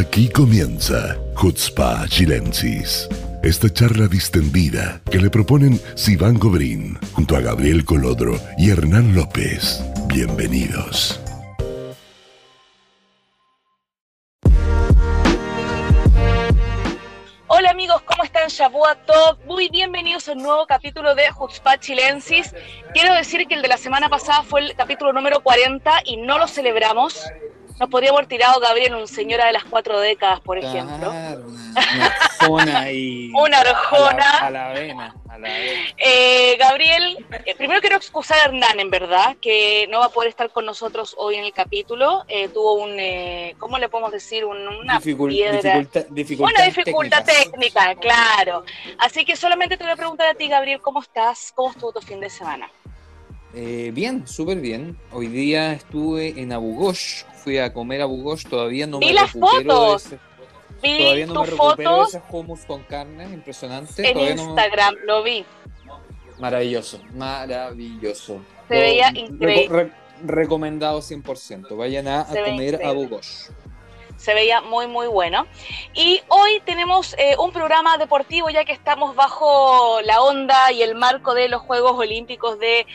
Aquí comienza Hutzpa Chilensis. Esta charla distendida que le proponen Sivan Gobrín junto a Gabriel Colodro y Hernán López. Bienvenidos. Hola amigos, ¿cómo están? Shabuato. Muy bienvenidos a un nuevo capítulo de Hutzpah Chilensis. Quiero decir que el de la semana pasada fue el capítulo número 40 y no lo celebramos nos podría haber tirado Gabriel un señora de las cuatro décadas, por ejemplo. una, arjona y. una arjona. A la, vena. A la vena. Eh, Gabriel, eh, primero quiero excusar a Hernán, en verdad, que no va a poder estar con nosotros hoy en el capítulo. Eh, tuvo un. ¿Cómo le podemos decir? una piedra. Dificultad, una dificultad técnica, claro. Así que solamente te voy a preguntar a ti, Gabriel, ¿cómo estás? ¿Cómo estuvo tu fin de semana? Bien, súper bien. Hoy día estuve en Abu Ghosh, fui a comer a Bugos, todavía no Vi me las fotos. ese, vi todavía no me recupero fotos ese hummus con carne, impresionante. en todavía no- Instagram, lo vi. Maravilloso, maravilloso. Se veía increíble. re- recomendado 100%. Vayan a, a comer a. Bugos. se veía muy muy bueno. Y hoy tenemos eh, un programa deportivo ya que estamos bajo la onda y el marco de los Juegos Olímpicos de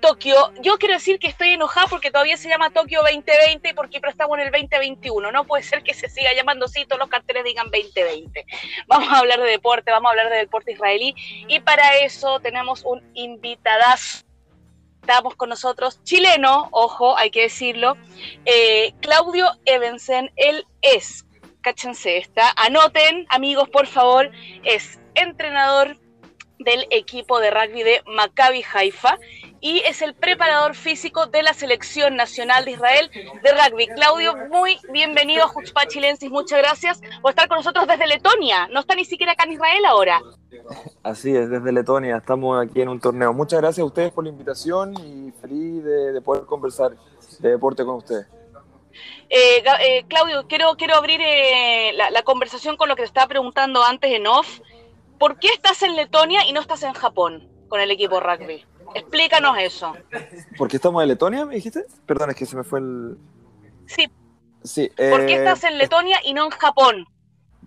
Tokio. Yo quiero decir que estoy enojada porque todavía se llama Tokio 2020 porque pero estamos en el 2021. No puede ser que se siga llamando así, todos los carteles digan 2020. Vamos a hablar de deporte, vamos a hablar de deporte israelí y para eso tenemos un invitadazo. Estamos con nosotros, chileno, ojo, hay que decirlo, eh, Claudio Evensen, él es, cáchense esta, anoten amigos por favor, es entrenador del equipo de rugby de Maccabi Haifa y es el preparador físico de la selección nacional de Israel de rugby. Claudio, muy bienvenido a Jutzpah Chilensis, muchas gracias por estar con nosotros desde Letonia, no está ni siquiera acá en Israel ahora. Así es, desde Letonia, estamos aquí en un torneo. Muchas gracias a ustedes por la invitación y feliz de, de poder conversar de deporte con ustedes. Eh, eh, Claudio, quiero, quiero abrir eh, la, la conversación con lo que te estaba preguntando antes en off. ¿Por qué estás en Letonia y no estás en Japón con el equipo rugby? Explícanos eso. ¿Por qué estamos en Letonia, me dijiste? Perdón, es que se me fue el... Sí, Sí, ¿por qué eh, estás en Letonia y no en Japón?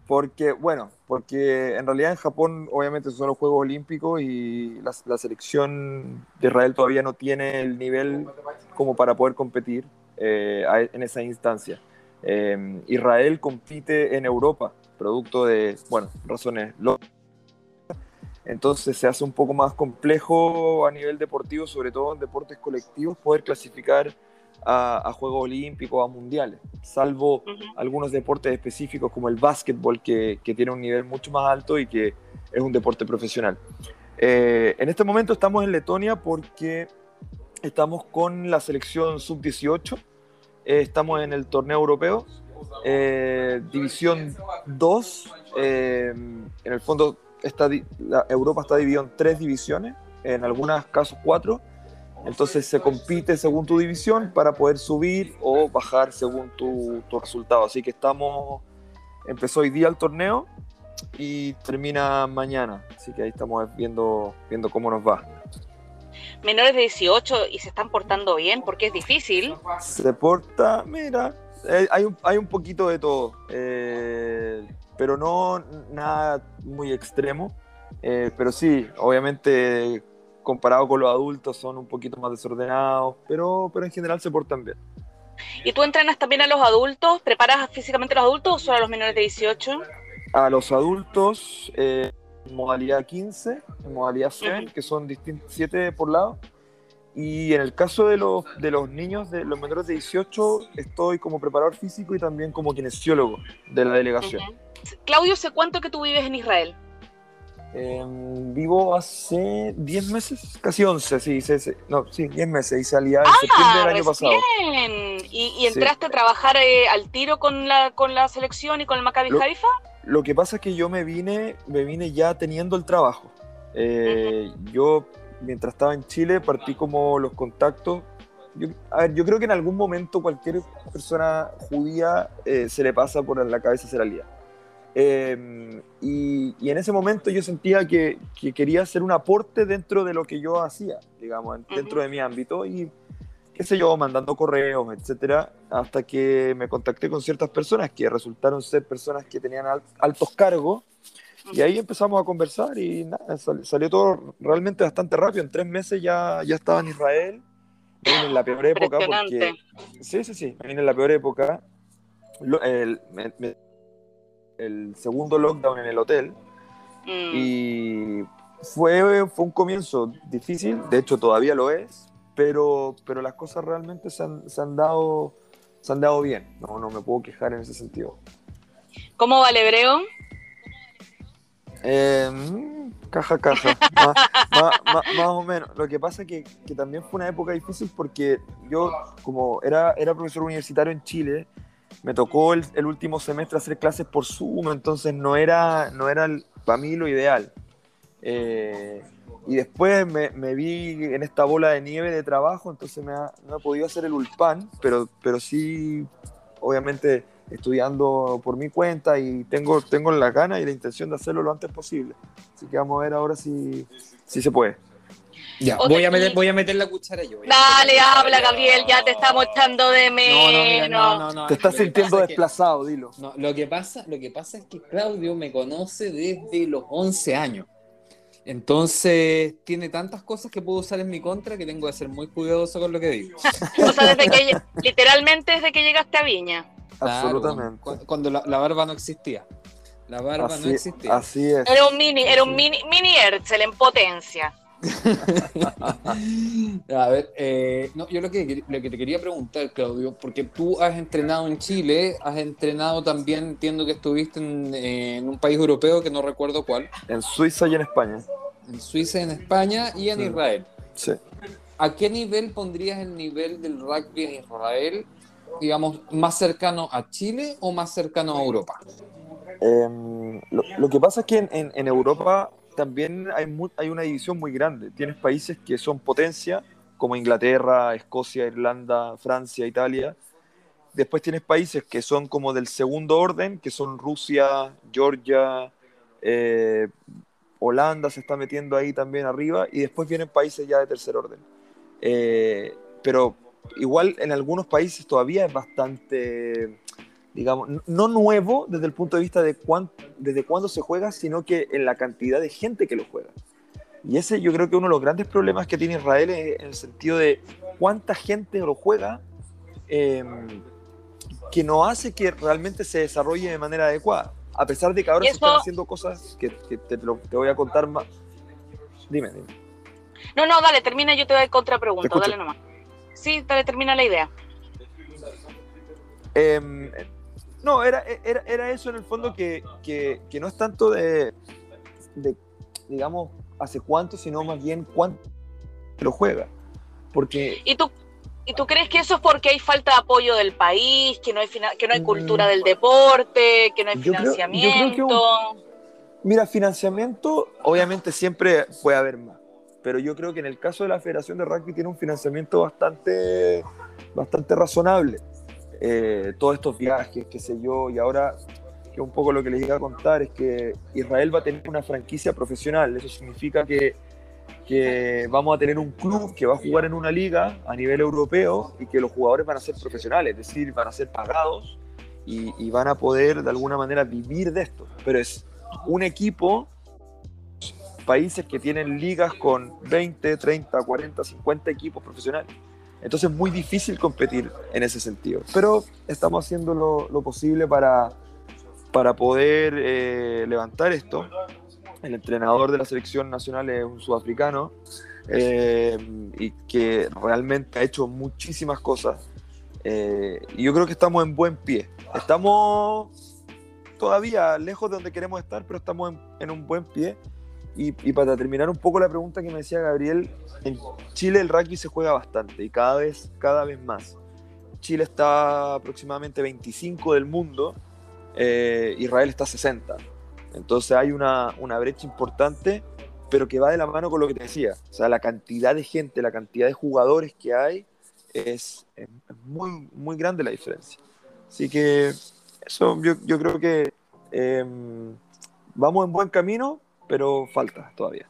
Porque, bueno, porque en realidad en Japón obviamente son los Juegos Olímpicos y la, la selección de Israel todavía no tiene el nivel como para poder competir eh, a- en esa instancia. Eh, Israel compite en Europa, producto de, bueno, razones lógicas. Entonces se hace un poco más complejo a nivel deportivo, sobre todo en deportes colectivos, poder clasificar a, a Juegos Olímpicos, a Mundiales, salvo Ujú. algunos deportes específicos como el básquetbol, que, que tiene un nivel mucho más alto y que es un deporte profesional. Eh, en este momento estamos en Letonia porque estamos con la selección sub-18, eh, estamos en el torneo europeo, eh, división 2, eh, en el fondo está, di- la- Europa está dividida en tres divisiones, en algunos casos cuatro, entonces se compite según tu división para poder subir o bajar según tu, tu resultado. Así que estamos, empezó hoy día el torneo y termina mañana. Así que ahí estamos viendo, viendo cómo nos va. Menores de 18 y se están portando bien porque es difícil. Se porta, mira, eh, hay, un, hay un poquito de todo, eh, pero no nada muy extremo. Eh, pero sí, obviamente comparado con los adultos son un poquito más desordenados, pero, pero en general se portan bien. ¿Y tú entrenas también a los adultos? ¿Preparas físicamente a los adultos o solo a los menores de 18? a los adultos eh, en modalidad 15, en modalidad 7, Ujú. que son 7 por lado. Y en el caso de los, de los niños, de los menores de 18, estoy como preparador físico y también como kinesiólogo de la delegación. Ujú. Claudio, ¿sé cuánto que tú vives en Israel? Eh, vivo hace 10 meses, casi 11, sí, sí, sí, no, sí, 10 meses y salía en septiembre del año pasado. Ah, recién. ¿Y, y entraste a trabajar eh, al tiro con la, con la selección y con el Maccabi Lo- Haifa? Lo que pasa es que yo me vine, me vine ya teniendo el trabajo. Eh, Yo, mientras estaba en Chile, partí como los contactos. Yo, a ver, yo creo que en algún momento cualquier persona judía eh, se le pasa por la cabeza ser aliada. Eh, y, y en ese momento yo sentía que, que quería hacer un aporte dentro de lo que yo hacía, digamos, en- dentro de mi ámbito. Y, qué sé yo, mandando correos, etcétera, hasta que me contacté con ciertas personas que resultaron ser personas que tenían altos cargos. Y ahí empezamos a conversar y nada, salió todo realmente bastante rápido. En tres meses ya, ya estaba en Israel. Vine en la peor época porque... Sí, sí, sí, vine en la peor época. El segundo lockdown en el hotel. Mm. Y fue, fue un comienzo difícil, de hecho todavía lo es, pero, pero las cosas realmente se han, se han, dado, se han dado bien, no, no me puedo quejar en ese sentido. ¿Cómo va el hebreo? Em, caja, caja, más, o menos. Lo que pasa es que, que, también fue una época difícil porque yo, como era, era profesor universitario en Chile, me tocó el, el último semestre hacer clases por Zoom, entonces no era, no era para mí lo ideal. Eh, y después me, vi en esta bola de nieve de trabajo, entonces me no he podido hacer el ULPAN, pero, pero sí, obviamente, estudiando por mi cuenta y tengo, tengo la gana y la intención de hacerlo lo antes posible. Así que vamos a ver ahora si, si se puede. Ya, voy a, meter, voy a meter la cuchara yo. Dale, habla, Gabriel, ya te estamos echando de menos. No, no, te estás sintiendo desplazado, dilo. lo, que pasa, lo que pasa es que Claudio me conoce desde los 11 años. Entonces, tiene tantas cosas que puedo usar en mi contra que tengo que ser muy cuidadoso con lo que digo. o sea, desde que, literalmente desde que llegaste a Viña. Absolutamente. Cuando, la, barba no existía. La barba no existía. Así es. Era un mini, era un mini, mini Herzl en potencia. a ver, eh, no, yo lo que, lo que te quería preguntar, Claudio, porque tú has entrenado en Chile, has entrenado también, entiendo que estuviste en, en un país europeo que no recuerdo cuál. En Suiza y en España. En Suiza, en España y en Israel. Sí. ¿A qué nivel pondrías el nivel del rugby en Israel, digamos, más cercano a Chile o más cercano a Europa? Em, lo, que pasa es que en, en Europa también hay, hay una división muy grande. Tienes países que son potencia, como Inglaterra, Escocia, Irlanda, Francia, Italia. Después tienes países que son como del segundo orden, que son Rusia, Georgia, eh, Holanda se está metiendo ahí también arriba, y después vienen países ya de tercer orden. Eh, pero igual en algunos países todavía es bastante digamos, no nuevo desde el punto de vista de desde cuándo se juega, sino que en la cantidad de gente que lo juega. Y ese yo creo que uno de los grandes problemas que tiene Israel es en el sentido de cuánta gente lo juega, em, que no hace que realmente se desarrolle de manera adecuada. A pesar de que ahora se están haciendo cosas que, te, voy a contar más. Dime, dime. No, no, dale, termina, yo te doy contrapregunta, dale nomás. Sí, dale, termina la idea. Eh, no, era, era, era eso en el fondo que, que, que no es tanto de, de, digamos, hace cuánto, sino más bien cuánto lo juega. Porque... ¿Y tú, ¿Y tú crees que eso es porque hay falta de apoyo del país, que no hay, que no hay cultura del deporte, que no hay financiamiento? mira, financiamiento obviamente siempre puede haber más, pero yo creo que en el caso de la Federación de Rugby tiene un financiamiento bastante, bastante razonable. Eh, todos estos viajes, qué sé yo, y ahora que un poco lo que les iba a contar es que Israel va a tener una franquicia profesional, eso significa que, que vamos a tener un club que va a jugar en una liga a nivel europeo y que los jugadores van a ser profesionales, es decir, van a ser pagados y, y van a poder de alguna manera vivir de esto, pero es un equipo países que tienen ligas con 20, 30, 40, 50 equipos profesionales. Entonces es muy difícil competir en ese sentido. Pero estamos haciendo lo, posible para, para poder eh, levantar esto. El entrenador de la selección nacional es un sudafricano eh, y que realmente ha hecho muchísimas cosas. Eh, y yo creo que estamos en buen pie. Estamos todavía lejos de donde queremos estar, pero estamos en, en un buen pie. Y, para terminar un poco la pregunta que me decía Gabriel, en Chile el rugby se juega bastante y cada vez, cada vez más. Chile está aproximadamente 25 del mundo, eh, Israel está 60. Entonces hay una, una, brecha importante, pero que va de la mano con lo que te decía. O sea, la cantidad de gente, la cantidad de jugadores que hay, es, es muy, muy grande la diferencia. Así que eso yo, yo creo que eh, vamos en buen camino, pero falta todavía.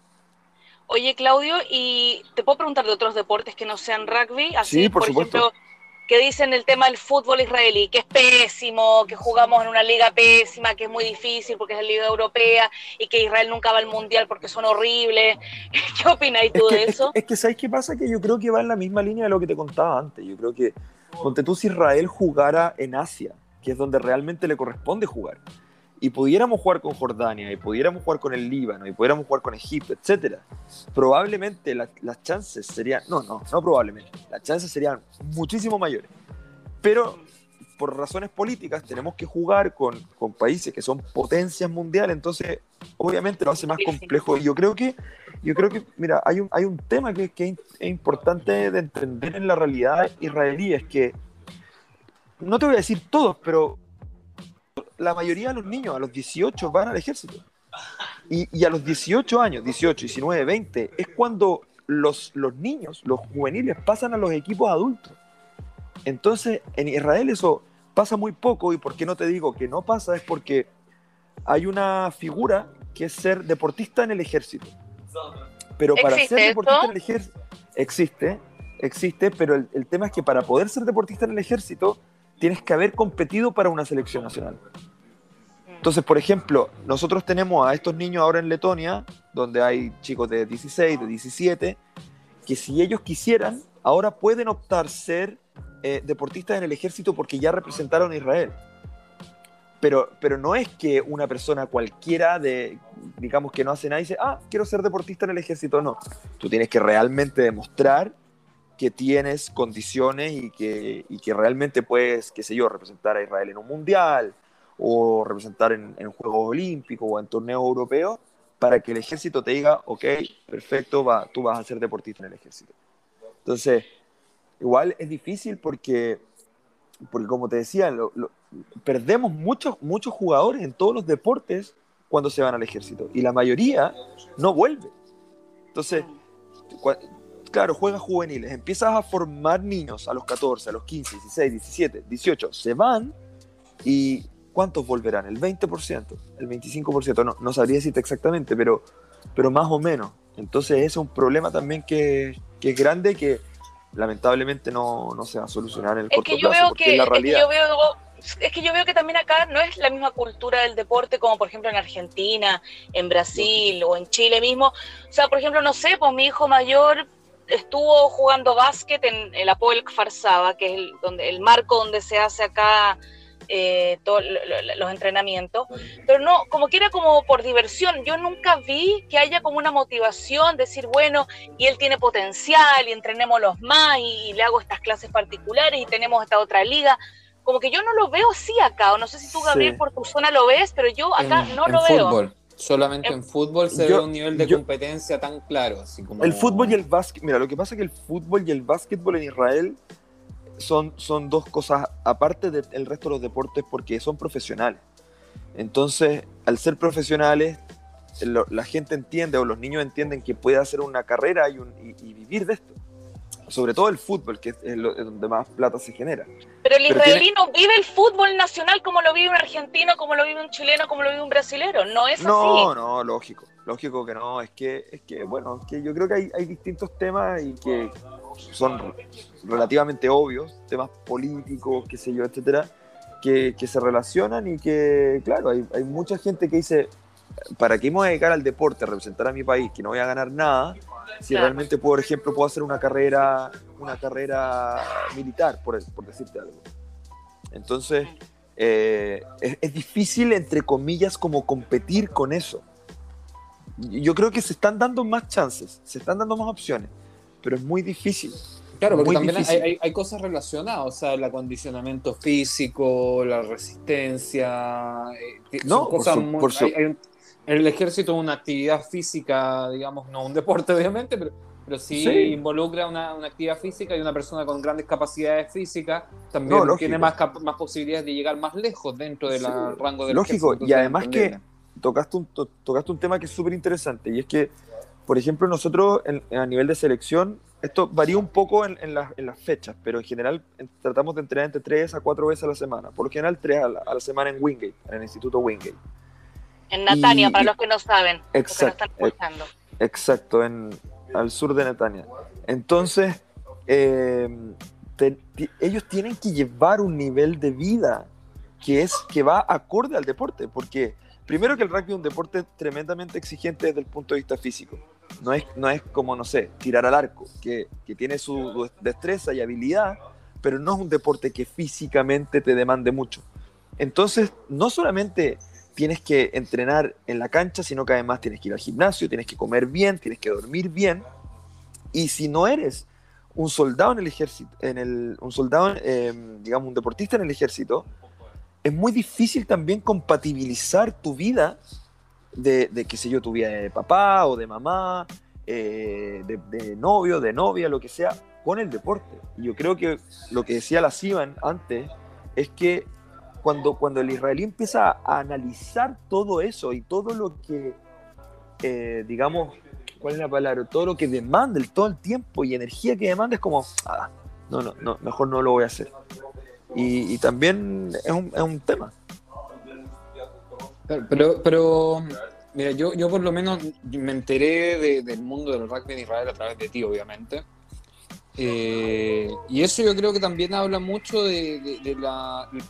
Oye, Claudio, ¿y te puedo preguntar de otros deportes que no sean rugby? Así, sí, por, supuesto. ejemplo, que dicen el tema del fútbol israelí, que es pésimo, que jugamos en una liga pésima, que es muy difícil porque es la liga europea y que Israel nunca va al mundial porque son horribles. ¿Qué opinas tú de eso? Es que, ¿sabes qué pasa? Que yo creo que va en la misma línea de lo que te contaba antes. Yo creo que, ponte tú, si Israel jugara en Asia, que es donde realmente le corresponde jugar, y pudiéramos jugar con Jordania, y pudiéramos jugar con el Líbano, y pudiéramos jugar con Egipto, etcétera, probablemente las chances serían, no, no, no probablemente, las chances serían muchísimo mayores. Pero por razones políticas tenemos que jugar con, con países que son potencias mundiales, entonces obviamente lo hace más complejo. Y yo creo que, yo creo que mira, hay un, hay un tema que, que es importante de entender en la realidad israelí, es que, no te voy a decir todos, pero la mayoría de los niños a los 18 van al ejército. Y, a los 18 años, 18, 19, 20, es cuando los, los niños, los juveniles, pasan a los equipos adultos. Entonces, en Israel eso pasa muy poco. ¿Y por qué no te digo que no pasa? Es porque hay una figura que es ser deportista en el ejército. Pero para ser deportista en el ejército, existe, existe, pero el, el tema es que para poder ser deportista en el ejército, tienes que haber competido para una selección nacional. Entonces, por ejemplo, nosotros tenemos a estos niños ahora en Letonia, donde hay chicos de 16, de 17, que si ellos quisieran, ahora pueden optar ser eh, deportistas en el ejército porque ya representaron a Israel. Pero, pero no es que una persona cualquiera de, digamos que no hace nada y dice, ah, quiero ser deportista en el ejército. No, tú tienes que realmente demostrar que tienes condiciones y que, y que realmente puedes, qué sé yo, representar a Israel en un mundial o representar en, en Juegos Olímpicos o en torneos europeos para que el ejército te diga, ok, perfecto, va, tú vas a ser deportista en el ejército. Entonces, igual es difícil porque, porque como te decía, perdemos muchos, muchos jugadores en todos los deportes cuando se van al ejército y la mayoría no vuelve. Entonces, claro, juegas juveniles, empiezas a formar niños a los 14, a los 15, 16, 17, 18, se van y ¿cuántos volverán? ¿El 20%? ¿El 25%? No, no sabría decirte exactamente, pero, pero más o menos. Entonces es un problema también que, que es grande que lamentablemente no, no, se va a solucionar en el corto plazo, veo porque es la realidad. Es que, yo veo, es que yo veo que también acá no es la misma cultura del deporte como por ejemplo en Argentina, en Brasil o en Chile mismo. O sea, por ejemplo, no sé, pues mi hijo mayor estuvo jugando básquet en el Apoel Kfar que es el, donde, el marco donde se hace acá eh, todos los entrenamientos, pero no, como que era como por diversión. Yo nunca vi que haya como una motivación, decir, bueno, y él tiene potencial y entrenémoslos más y, le hago estas clases particulares y tenemos esta otra liga. Como que yo no lo veo así acá, o no sé si tú, Gabriel, por tu zona lo ves, pero yo acá no lo veo. Solamente en, fútbol se ve un nivel de competencia tan claro. Así como... El fútbol y el básquet, mira, lo que pasa es que el fútbol y el básquetbol en Israel son, son dos cosas aparte del resto de los deportes porque son profesionales. Entonces, al ser profesionales, la gente entiende o los niños entienden que puede hacer una carrera y, y, vivir de esto. Sobre todo el fútbol, que es, donde más plata se genera. Pero el israelí no vive el fútbol nacional como lo vive un argentino, como lo vive un chileno, como lo vive un brasilero. No es así. No, no, lógico. Lógico que no. Es que, es que bueno, que yo creo que hay, hay distintos temas y que son relativamente obvios, temas políticos, qué sé yo, etcétera, que, que se relacionan y que, claro, hay, hay, mucha gente que dice, ¿para qué me voy a dedicar al deporte, a representar a mi país, que no voy a ganar nada? Si realmente, por ejemplo, puedo hacer una carrera, una carrera militar, por, por decirte algo. Entonces, eh, es, es difícil, entre comillas, como competir con eso. Yo creo que se están dando más chances, se están dando más opciones pero es muy difícil. Claro, porque también hay, hay, cosas relacionadas, o sea, el acondicionamiento físico, la resistencia, eh, no, cosas por el ejército es una actividad física, digamos, no un deporte obviamente, pero, pero sí, involucra una, una, actividad física y una persona con grandes capacidades físicas también tiene más, más posibilidades de llegar más lejos dentro del rango del Lógico, y además que tocaste un, tocaste un tema que es súper interesante y es que por ejemplo, nosotros a nivel de selección, esto varía un poco en, las fechas, pero en general tratamos de entrenar entre 3 a 4 veces a la semana. Por lo general, 3 a la, semana en Wingate, en el Instituto Wingate. En Natania, para los que no saben. Exacto. Los que no están Exacto, en, al sur de Netanya. Entonces, eh, ellos tienen que llevar un nivel de vida que es que va acorde al deporte, porque primero que el rugby es un deporte tremendamente exigente desde el punto de vista físico. No es, no es como, no sé, tirar al arco, que, que tiene su destreza y habilidad, pero no es un deporte que físicamente te demande mucho. Entonces, no solamente tienes que entrenar en la cancha, sino que además tienes que ir al gimnasio, tienes que comer bien, tienes que dormir bien. Y si no eres un soldado en el ejército, en el, un soldado, em, digamos, un deportista en el ejército, es muy difícil también compatibilizar tu vida de, de qué sé yo, tu vida de papá o de mamá, eh, de, de, novio, de novia, lo que sea, con el deporte. Y yo creo que lo que decía la Sivan antes es que cuando, cuando el israelí empieza a analizar todo eso y todo lo que, eh, digamos, ¿cuál es la palabra? Todo lo que demanda, el, todo el tiempo y energía que demanda es como, ah, no, no, no, mejor no lo voy a hacer. Y, también es un, es un tema. Pero, pero mira, yo, yo por lo menos me enteré del mundo del rugby en Israel a través de ti, obviamente. Eh, y eso yo creo que también habla mucho del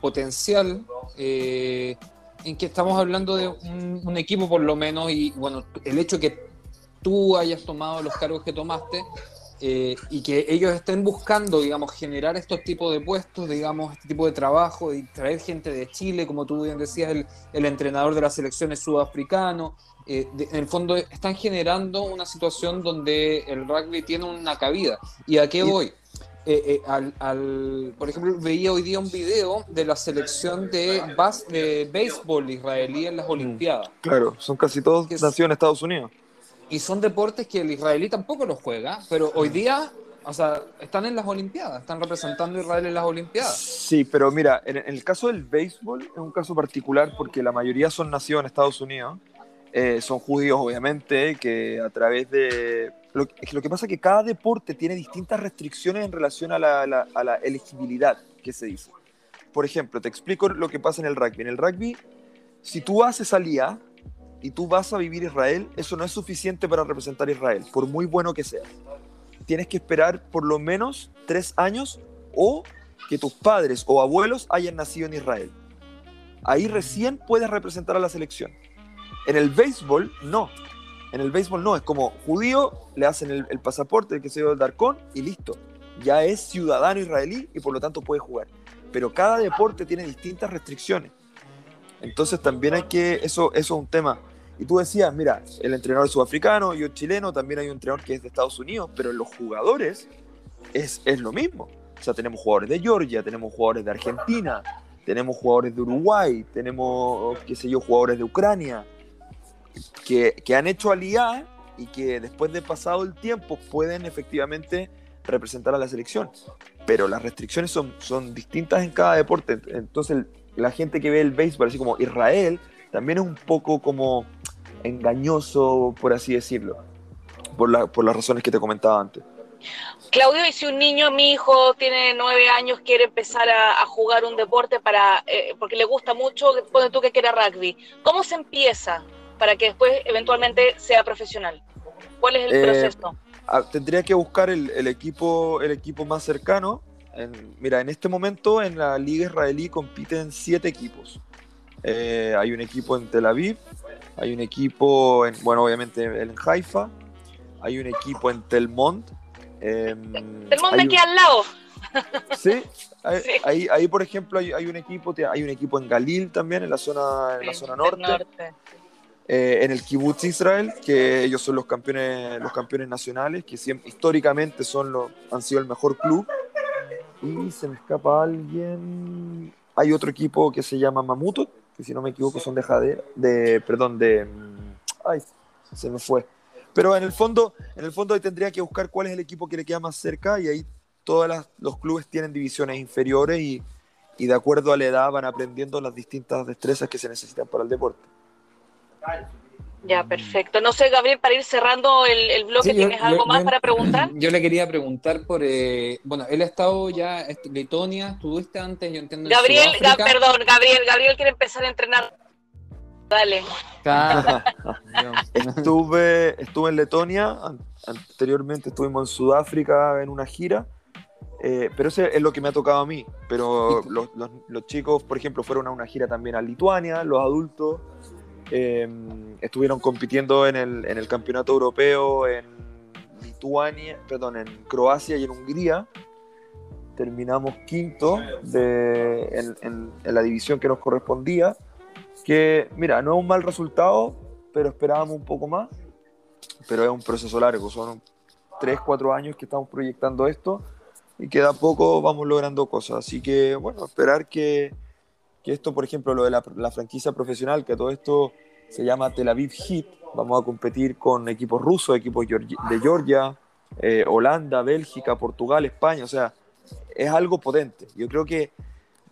potencial eh, en que estamos hablando de un, equipo por lo menos y bueno, el hecho que tú hayas tomado los cargos que tomaste eh, y que ellos estén buscando, digamos, generar estos tipos de puestos, digamos, este tipo de trabajo y traer gente de Chile, como tú bien decías, el, el entrenador de las selecciones sudafricano, eh, en el fondo están generando una situación donde el rugby tiene una cabida. ¿Y a qué voy? Eh, eh, al, por ejemplo, veía hoy día un video de la selección de, bas, de béisbol israelí en las mm, Olimpiadas. Claro, son casi todos nacidos en Estados Unidos. Y son deportes que el israelí tampoco los juega, pero hoy día o sea, están en las Olimpiadas, están representando a Israel en las Olimpiadas. Sí, pero mira, en, el caso del béisbol es un caso particular porque la mayoría son nacidos en Estados Unidos eh, son judíos, obviamente, que a través de... Lo, lo, que pasa es que cada deporte tiene distintas restricciones en relación a la, a la, elegibilidad que se dice. Por ejemplo, te explico lo que pasa en el rugby. En el rugby, si tú haces alía y tú vas a vivir Israel, eso no es suficiente para representar a Israel, por muy bueno que sea. Tienes que esperar por lo menos tres años o que tus padres o abuelos hayan nacido en Israel. Ahí recién puedes representar a la selección. En el béisbol, no. En el béisbol no, es como judío, le hacen el, pasaporte, el que se dio el Darcón y listo. Ya es ciudadano israelí y por lo tanto puede jugar. Pero cada deporte tiene distintas restricciones. Entonces también hay que, eso, es un tema. Y tú decías, mira, el entrenador es sudafricano, yo chileno, también hay un entrenador que es de Estados Unidos, pero los jugadores es, es lo mismo. O sea, tenemos jugadores de Georgia, tenemos jugadores de Argentina, tenemos jugadores de Uruguay, tenemos, qué sé yo, jugadores de Ucrania que, que han hecho alía y que después de pasado el tiempo pueden efectivamente representar a la selección. Pero las restricciones son, son distintas en cada deporte. Entonces la gente que ve el béisbol, así como Israel, también es un poco como engañoso, por así decirlo, por, la, por las razones que te comentaba antes. Claudio, y si un niño, mi hijo tiene nueve años, quiere empezar a, jugar un deporte para, eh, porque le gusta mucho, pone tú que quiera rugby, ¿cómo se empieza? para que después eventualmente sea profesional? ¿Cuál es el eh, proceso? Ah, tendría que buscar el, equipo, el equipo más cercano. Mira, en este momento en la liga israelí compiten siete equipos. Eh, hay un equipo en Tel Aviv, hay un equipo, en, bueno, obviamente en Haifa, hay un equipo en Telmont. Eh, Telmont de aquí al lado. Sí, ahí, Ahí, por ejemplo hay, un equipo, hay un equipo en Galil también, en la zona, en la zona norte. norte. Eh, en el Kibbutz Israel, que ellos son los campeones, los campeones nacionales, que históricamente son los, han sido el mejor club. Y se me escapa alguien. Hay otro equipo que se llama Mamuto, que si no me equivoco son de Jadera, de, perdón, de. Ay, se me fue. Pero en el fondo, en el fondo tendría que buscar cuál es el equipo que le queda más cerca y ahí todos los clubes tienen divisiones inferiores y, y de acuerdo a la edad van aprendiendo las distintas destrezas que se necesitan para el deporte. Ya, perfecto. No sé, Gabriel, para ir cerrando el, bloque, ¿tienes algo más para preguntar? Yo le quería preguntar por, eh, bueno, él ha estado ya, en Letonia, estuviste antes, yo entiendo. Gabriel, perdón, Gabriel, Gabriel quiere empezar a entrenar. Dale. estuve, estuve en Letonia, anteriormente estuvimos en Sudáfrica en una gira, eh, pero eso es lo que me ha tocado a mí. Pero los, los, chicos, por ejemplo, fueron a una gira también a Lituania, los adultos. Em, estuvieron compitiendo en el, en el, campeonato europeo en Lituania, perdón, en Croacia y en Hungría. Terminamos quinto de, en, en, en, la división que nos correspondía. Que, mira, no es un mal resultado, pero esperábamos un poco más. Pero es un proceso largo, son 3, 4 años que estamos proyectando esto y que a poco vamos logrando cosas. Así que, bueno, esperar que, que esto, por ejemplo, lo de la, franquicia profesional, que todo esto se llama Tel Aviv Heat, vamos a competir con equipos rusos, equipos de Georgia, eh, Holanda, Bélgica, Portugal, España, o sea, es algo potente. Yo creo que,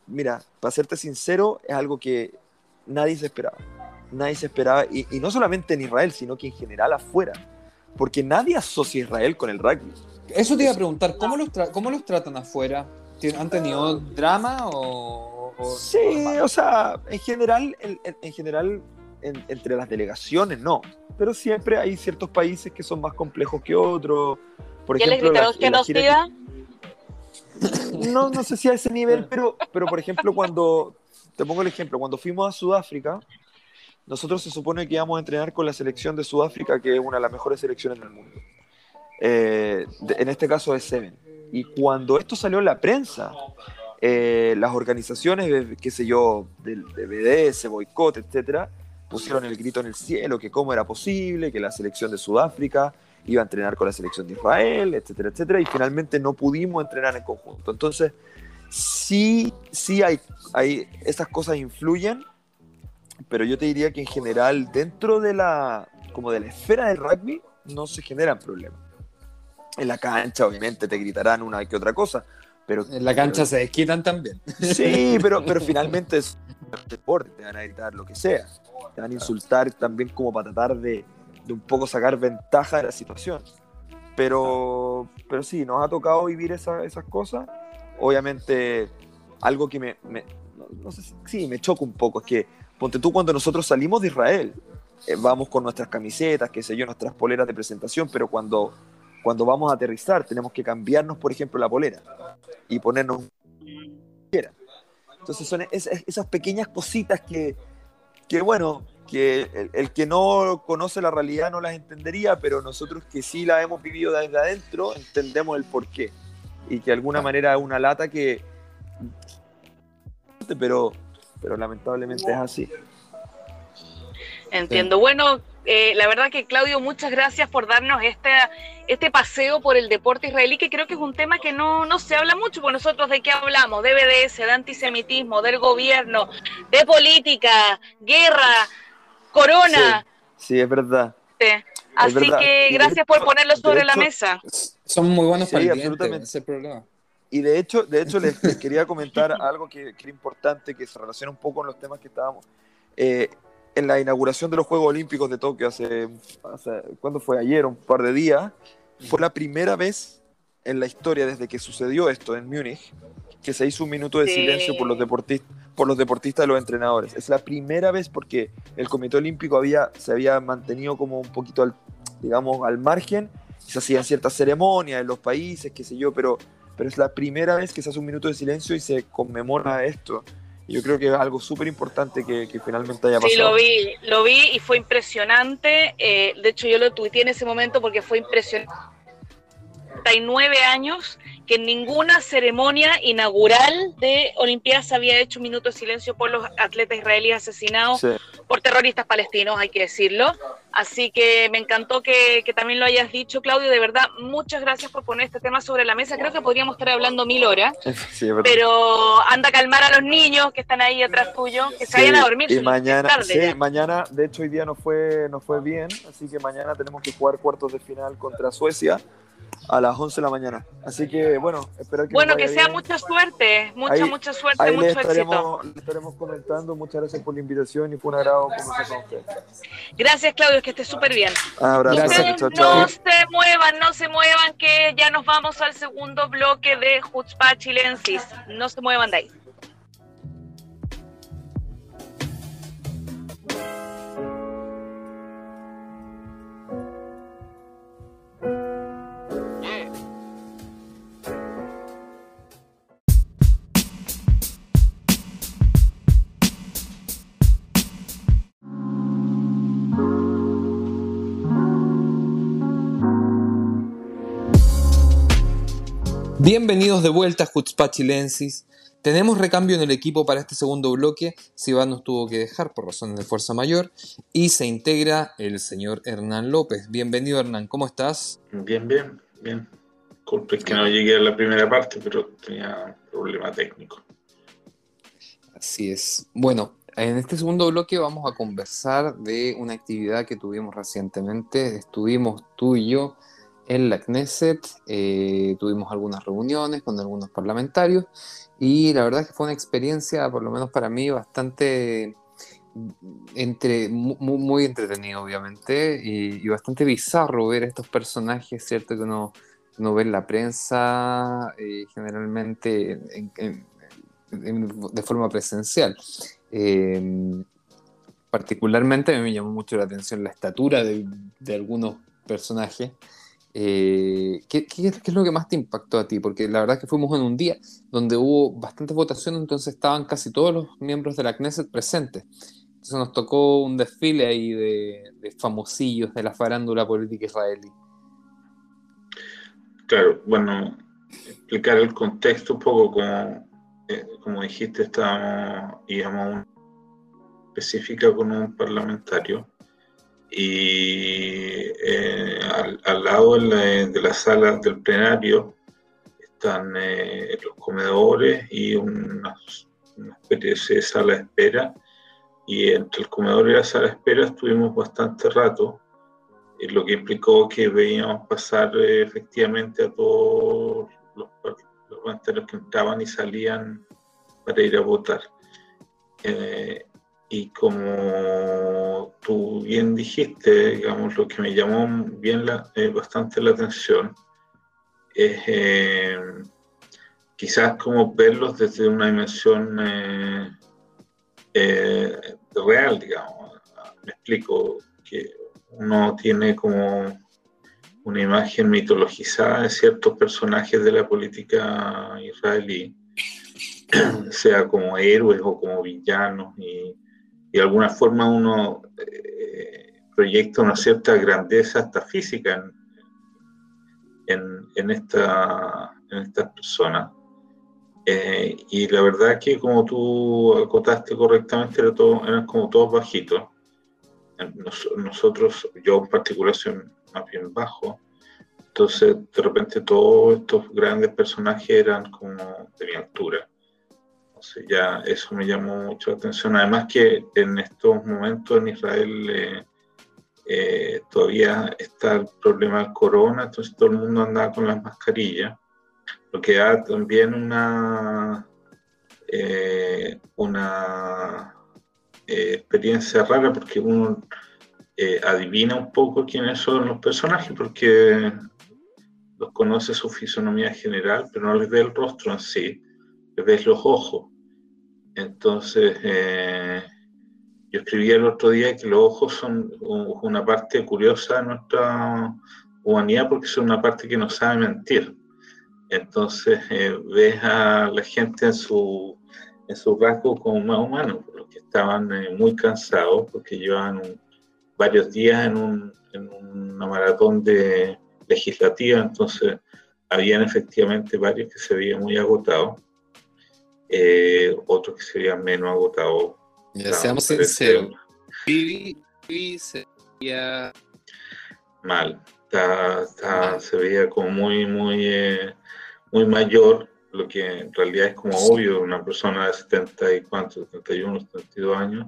mira, para serte sincero, es algo que nadie se esperaba. Nadie se esperaba, y, no solamente en Israel, sino que en general afuera, porque nadie asocia Israel con el rugby. Eso te iba a preguntar, ¿cómo los, cómo los tratan afuera? ¿Han tenido drama o...? Sí, o sea, en general, en, en general entre las delegaciones no, pero siempre hay ciertos países que son más complejos que otros. Por ejemplo, les que nos? No, no sé si a ese nivel, pero, pero por ejemplo, cuando, te pongo el ejemplo, cuando fuimos a Sudáfrica, nosotros se supone que íbamos a entrenar con la selección de Sudáfrica, que es una de las mejores selecciones del mundo. Eh, en este caso es Seven. Y cuando esto salió en la prensa, eh, las organizaciones, qué sé yo, del de BDS, boicot, etcétera, pusieron el grito en el cielo, que cómo era posible, que la selección de Sudáfrica iba a entrenar con la selección de Israel, etcétera, etcétera, y finalmente no pudimos entrenar en conjunto. Entonces, sí, sí hay, hay esas cosas influyen, pero yo te diría que en general dentro de la, como de la esfera del rugby, no se generan problemas. En la cancha, obviamente, te gritarán una que otra cosa, pero... En la cancha se desquitan también. Sí, pero, pero finalmente es deporte, te van a gritar lo que sea. Te van a insultar también como para tratar de, de un poco sacar ventaja de la situación. Pero, pero sí, nos ha tocado vivir esa, esas cosas. Obviamente, algo que me, me no, sé si sí, me choca un poco es que, ponte tú, cuando nosotros salimos de Israel, eh, vamos con nuestras camisetas, qué sé yo, nuestras poleras de presentación, pero cuando cuando vamos a aterrizar tenemos que cambiarnos, por ejemplo, la polera y ponernos entonces son esas pequeñas cositas que, que bueno, que el, que no conoce la realidad no las entendería, pero nosotros que sí la hemos vivido desde adentro entendemos el porqué y que de alguna manera es una lata que pero pero lamentablemente es así. Entiendo. Bueno, eh, la verdad que Claudio, muchas gracias por darnos este, este paseo por el deporte israelí, que creo que es un tema que no, no se habla mucho, porque nosotros de qué hablamos, de BDS, de antisemitismo, del gobierno, de política, guerra, corona. Sí, es verdad. Así que gracias por ponerlo sobre la mesa. Son muy buenos para ese programa. Y de hecho, de hecho les, quería comentar algo que, que, era importante, que se relaciona un poco con los temas que estábamos. Eh, en la inauguración de los Juegos Olímpicos de Tokio hace, hace ¿cuándo fue? Ayer, un par de días, fue la primera vez en la historia desde que sucedió esto en Múnich que se hizo un minuto de silencio por los, deportistas, por los deportistas y los entrenadores. Es la primera vez porque el Comité Olímpico había, se había mantenido como un poquito, al, digamos, al margen, se hacían ciertas ceremonias en los países, qué sé yo, pero, pero es la primera vez que se hace un minuto de silencio y se conmemora esto yo creo que es algo súper importante que, que, finalmente haya pasado. Sí, lo vi, lo vi y fue impresionante. Eh, de hecho, yo lo tuiteé en ese momento porque fue impresionante. 39 años que en ninguna ceremonia inaugural de Olimpiadas había hecho un minuto de silencio por los atletas israelíes asesinados por terroristas palestinos, hay que decirlo. Así que me encantó que, también lo hayas dicho, Claudio. De verdad, muchas gracias por poner este tema sobre la mesa. Creo que podríamos estar hablando mil horas, pero anda a calmar a los niños que están ahí atrás tuyo, que se vayan a dormir. Y mañana, sí, mañana, de hecho, hoy día no fue, no fue bien, así que mañana tenemos que jugar cuartos de final contra Suecia a las 11 de la mañana. Así que, bueno, espero que. Bueno, que sea mucha suerte, mucha, mucha suerte, mucho éxito. Le estaremos comentando. Muchas gracias por la invitación y fue un agrado conversar con usted. Gracias, Claudio, que esté súper bien. Abrazo, No se muevan, no se muevan, que ya nos vamos al segundo bloque de Jutzpa Chilensis. No se muevan de ahí. Bienvenidos de vuelta a. Tenemos recambio en el equipo para este segundo bloque. Sivan nos tuvo que dejar por razones de fuerza mayor y se integra el señor Hernán López. Bienvenido Hernán, ¿cómo estás? Bien, bien, bien. Disculpe que no llegué a la primera parte, pero tenía un problema técnico. Así es. Bueno, en este segundo bloque vamos a conversar de una actividad que tuvimos recientemente. Estuvimos tú y yo en la Knesset, eh, tuvimos algunas reuniones con algunos parlamentarios y la verdad es que fue una experiencia, por lo menos para mí, bastante entre, muy, entretenido, obviamente, y, bastante bizarro ver estos personajes, ¿cierto? Que uno, ve en la prensa eh, generalmente de forma presencial. Eh, particularmente me llamó mucho la atención la estatura de, de algunos personajes. Eh, ¿qué, es lo que más te impactó a ti? Porque la verdad es que fuimos en un día donde hubo bastantes votaciones, entonces estaban casi todos los miembros de la Knesset presentes. Entonces nos tocó un desfile ahí de, famosillos de la farándula política israelí. Claro, bueno, explicar el contexto un poco, como, eh, como dijiste, estábamos, íbamos específica con un parlamentario y eh, al, lado de la, sala del plenario están eh, los comedores y una, especie de sala de espera y entre el comedor y la sala de espera estuvimos bastante rato y lo que implicó que veíamos pasar eh, efectivamente a todos los, los que entraban y salían para ir a votar. Y como tú bien dijiste, digamos, lo que me llamó bien eh, bastante la atención es eh, quizás como verlos desde una dimensión eh, real, digamos. Me explico, que uno tiene como una imagen mitologizada de ciertos personajes de la política israelí, sea como héroes o como villanos, de alguna forma uno eh, proyecta una cierta grandeza hasta física en, en, esta, en estas personas. Eh, y la verdad que como tú acotaste correctamente, era todo, eran como todos bajitos. nosotros, yo en particular soy más bien bajo, entonces de repente todos estos grandes personajes eran como de mi altura ya eso me llamó mucho la atención. Además que en estos momentos en Israel eh, eh, todavía está el problema del corona, entonces todo el mundo anda con las mascarillas, lo que da también una, eh, una experiencia rara porque uno adivina un poco quiénes son los personajes porque los conoce su fisonomía general, pero no les ve el rostro en sí ves los ojos. Entonces, eh, yo escribí el otro día que los ojos son una parte curiosa de nuestra humanidad porque son una parte que no sabe mentir. Entonces, eh, ves a la gente en su, en su rasgo como más humano, los que estaban eh, muy cansados porque llevan varios días en, en una maratón de legislativa, entonces habían efectivamente varios que se veían muy agotados eh, otros que serían menos agotados. Ya seamos sinceros. Vivi, sería mal. se veía como muy, muy, eh, muy mayor, lo que en realidad es como obvio, una persona de 70 y cuántos, 71, 72 años.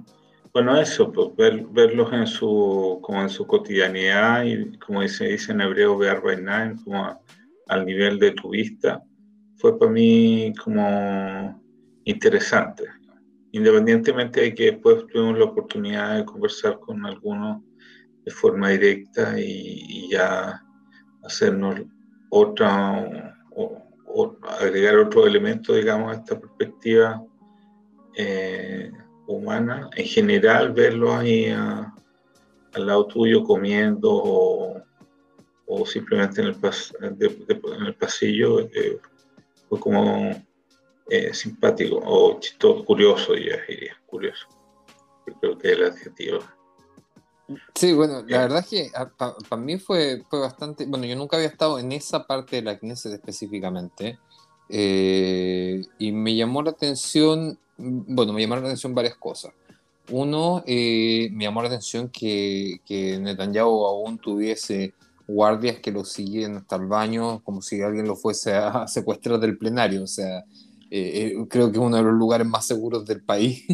Bueno, eso, pues ver, verlos en su, como en su cotidianidad y como dice, dice en hebreo, ver como al nivel de tu vista, fue para mí como interesante. Independientemente de que después tuvimos la oportunidad de conversar con algunos de forma directa y, ya hacernos otra, o, agregar otro elemento, digamos, a esta perspectiva eh, humana. En general, verlo ahí al lado tuyo comiendo o, simplemente en el, en el pasillo eh, fue como eh, simpático o chistoso, curioso, ya diría, curioso. Yo creo que es el adjetivo. Sí, bueno, la verdad es que ah, para mí fue, fue bastante, bueno, yo nunca había estado en esa parte de la Knesset específicamente, eh, y me llamó la atención, bueno, me llamaron la atención varias cosas. Uno, eh, me llamó la atención que, que Netanyahu aún tuviese guardias que lo siguen hasta el baño como si alguien lo fuese a secuestrar del plenario. O sea, eh, creo que es uno de los lugares más seguros del país,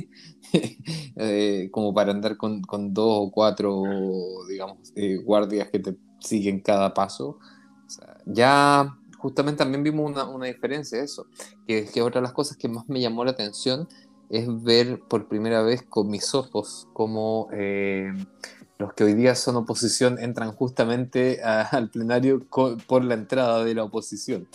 como para andar con, con, dos o cuatro, digamos, guardias que te siguen cada paso. O sea, ya justamente también vimos una, una diferencia de eso, que es que otra de las cosas que más me llamó la atención es ver por primera vez con mis ojos cómo eh, los que hoy día son oposición entran justamente al plenario por la entrada de la oposición.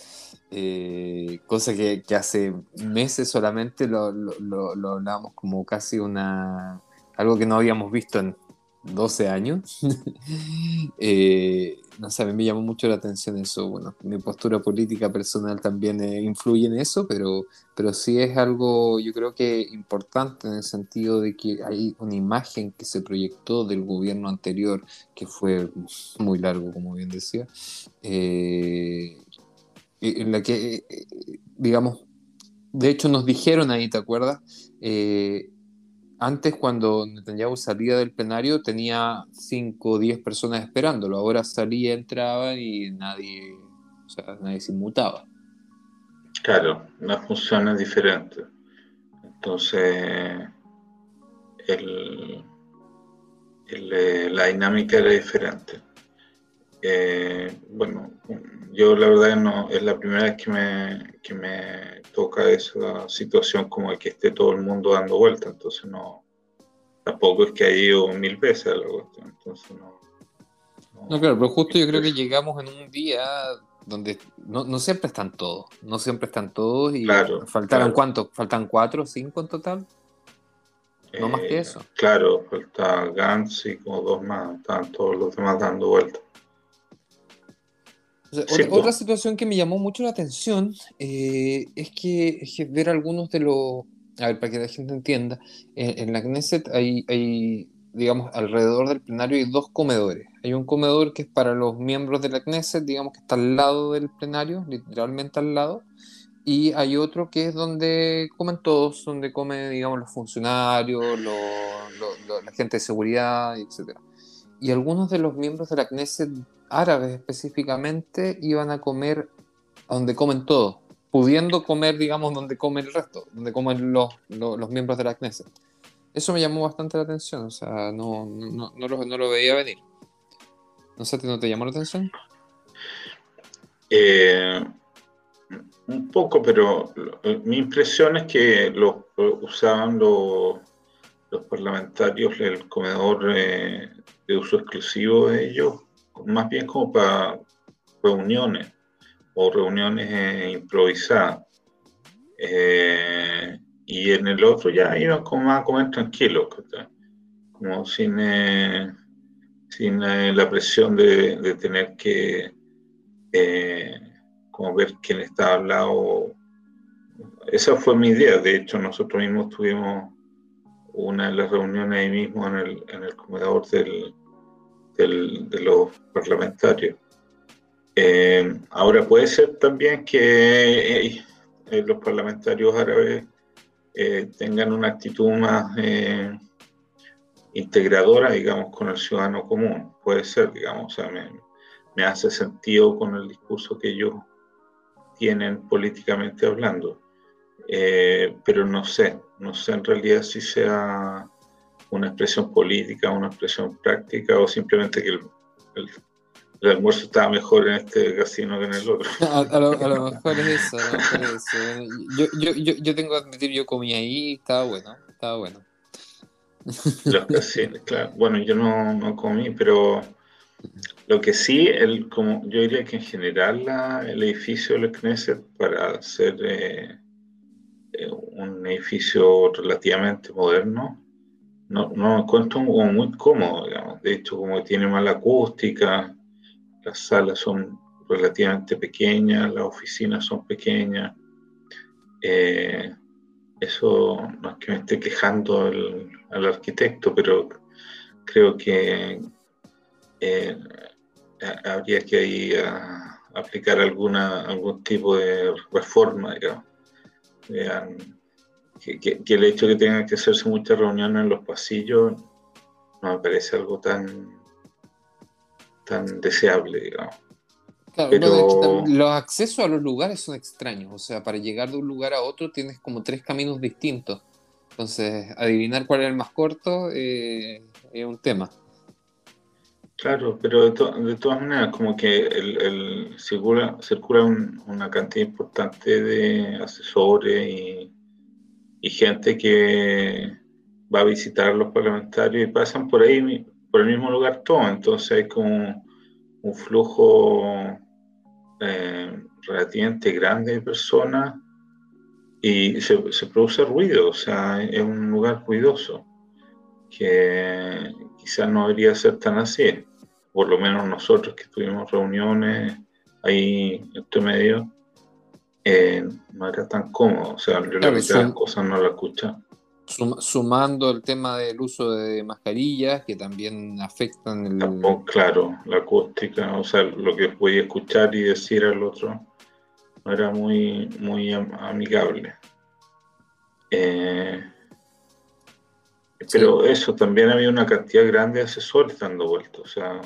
Eh, cosa que, que, hace meses solamente lo, lo, lo, lo hablábamos como casi una algo que no habíamos visto en 12 años. eh, no sé, a mí me llamó mucho la atención eso. Bueno, mi postura política personal también eh, influye en eso, pero, pero sí es algo, yo creo que importante en el sentido de que hay una imagen que se proyectó del gobierno anterior, que fue muy largo, como bien decía, eh, en la que, eh, digamos, de hecho nos dijeron ahí, ¿te acuerdas? Antes, cuando Netanyahu salía del plenario, tenía 5 o 10 personas esperándolo. Ahora salía, entraba y nadie, o sea, nadie se inmutaba. Claro, la función es diferente. Entonces, el, eh, la dinámica era diferente. Eh, bueno, yo la verdad no es la primera vez que me, que me toca esa situación como de que esté todo el mundo dando vuelta, entonces no, tampoco es que haya ido mil veces a la cuestión, entonces no, no. claro, pero justo yo creo que llegamos en un día donde no, no siempre están todos, no siempre están todos y claro, faltaron cuánto, faltan cuatro, cinco en total. No más que eh, eso. Claro, falta Gantz y como dos más, están todos los demás dando vueltas otra, situación que me llamó mucho la atención eh, es, que, ver algunos de los. A ver, para que la gente entienda, en, la Knesset hay, hay, digamos, alrededor del plenario hay dos comedores. Hay un comedor que es para los miembros de la Knesset, digamos que está al lado del plenario, literalmente al lado. Y hay otro que es donde comen todos, donde comen, digamos, los funcionarios, la gente de seguridad, etc. Y algunos de los miembros de la Knesset árabes específicamente iban a comer donde comen todos, pudiendo comer, digamos, donde come el resto, donde comen los, los, miembros de la Knesset. Eso me llamó bastante la atención, o sea, no, no, no, lo, no lo, veía venir. No sé, ¿no te llamó la atención? Eh, un poco, pero mi impresión es que lo, usaban los, los parlamentarios el comedor eh, de uso exclusivo de ellos más bien como para reuniones o reuniones eh, improvisadas. Eh, y en el otro ya iban como a comer tranquilos, como sin, eh, sin la presión de, tener que como ver quién estaba al lado. Esa fue mi idea, de hecho nosotros mismos tuvimos una de las reuniones ahí mismo en el, en el comedor del, de los parlamentarios. Eh, ahora puede ser también que eh, eh, los parlamentarios árabes tengan una actitud más integradora, digamos, con el ciudadano común. Puede ser, digamos, o sea, me, me hace sentido con el discurso que ellos tienen políticamente hablando. pero no sé, no sé en realidad si sea una expresión política, una expresión práctica o simplemente que el, el, almuerzo estaba mejor en este casino que en el otro. A, lo, mejor es eso, Yo, yo, yo, yo, tengo que admitir, yo comí ahí y estaba bueno, estaba bueno. Los casinos, claro. Bueno, yo no, no, comí, pero lo que sí, el, como yo diría que en general la, el edificio del Knesset para ser eh, eh, un edificio relativamente moderno, no, no encuentro muy cómodo, digamos. De hecho, como tiene mala acústica, las salas son relativamente pequeñas, las oficinas son pequeñas. Eh, eso no es que me esté quejando al, arquitecto, pero creo que eh, habría que ahí aplicar alguna, algún tipo de reforma, digamos. Que, que, el hecho de que tengan que hacerse muchas reuniones en los pasillos no me parece algo tan, tan deseable, digamos. Claro, los accesos a los lugares son extraños, o sea, para llegar de un lugar a otro tienes como tres caminos distintos. Entonces, adivinar cuál es el más corto eh, es un tema. Claro, pero de, todas maneras, como que el, circula, circula una cantidad importante de asesores y, y, gente que va a visitar a los parlamentarios y pasan por ahí, por el mismo lugar todo. Entonces hay como un flujo eh, relativamente grande de personas y se, produce ruido, o sea, es un lugar ruidoso que quizás no debería ser tan así. Por lo menos nosotros que tuvimos reuniones ahí entre medio, eh, no era tan cómodo, o sea, yo las cosas no las escuchaba. sumando el tema del uso de mascarillas que también afectan el... Tampoco, claro, la acústica, o sea, lo que podía escuchar y decir al otro no era muy, muy amigable. Eh, pero eso, también había una cantidad grande de asesores dando vueltas, o sea,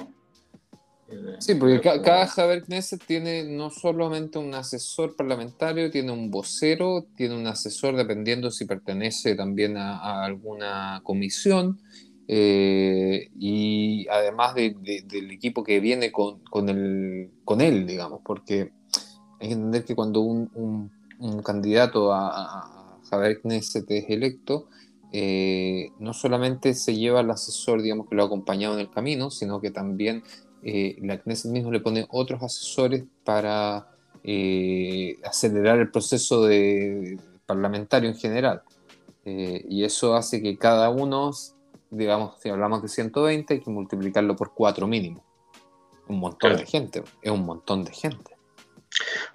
Sí, porque cada Javier Knesset tiene no solamente un asesor parlamentario, tiene un vocero, tiene un asesor dependiendo si pertenece también a, alguna comisión, eh, y además del equipo que viene con, con, el, con él, digamos, porque hay que entender que cuando un, candidato a, Javier Knesset es electo, eh, no solamente se lleva al asesor, digamos, que lo ha acompañado en el camino, sino que también eh, la Knesset mismo le pone otros asesores para eh, acelerar el proceso de, parlamentario en general. Eh, y eso hace que cada uno, digamos, si hablamos de 120, hay que multiplicarlo por cuatro mínimo. Un montón de gente, es un montón de gente.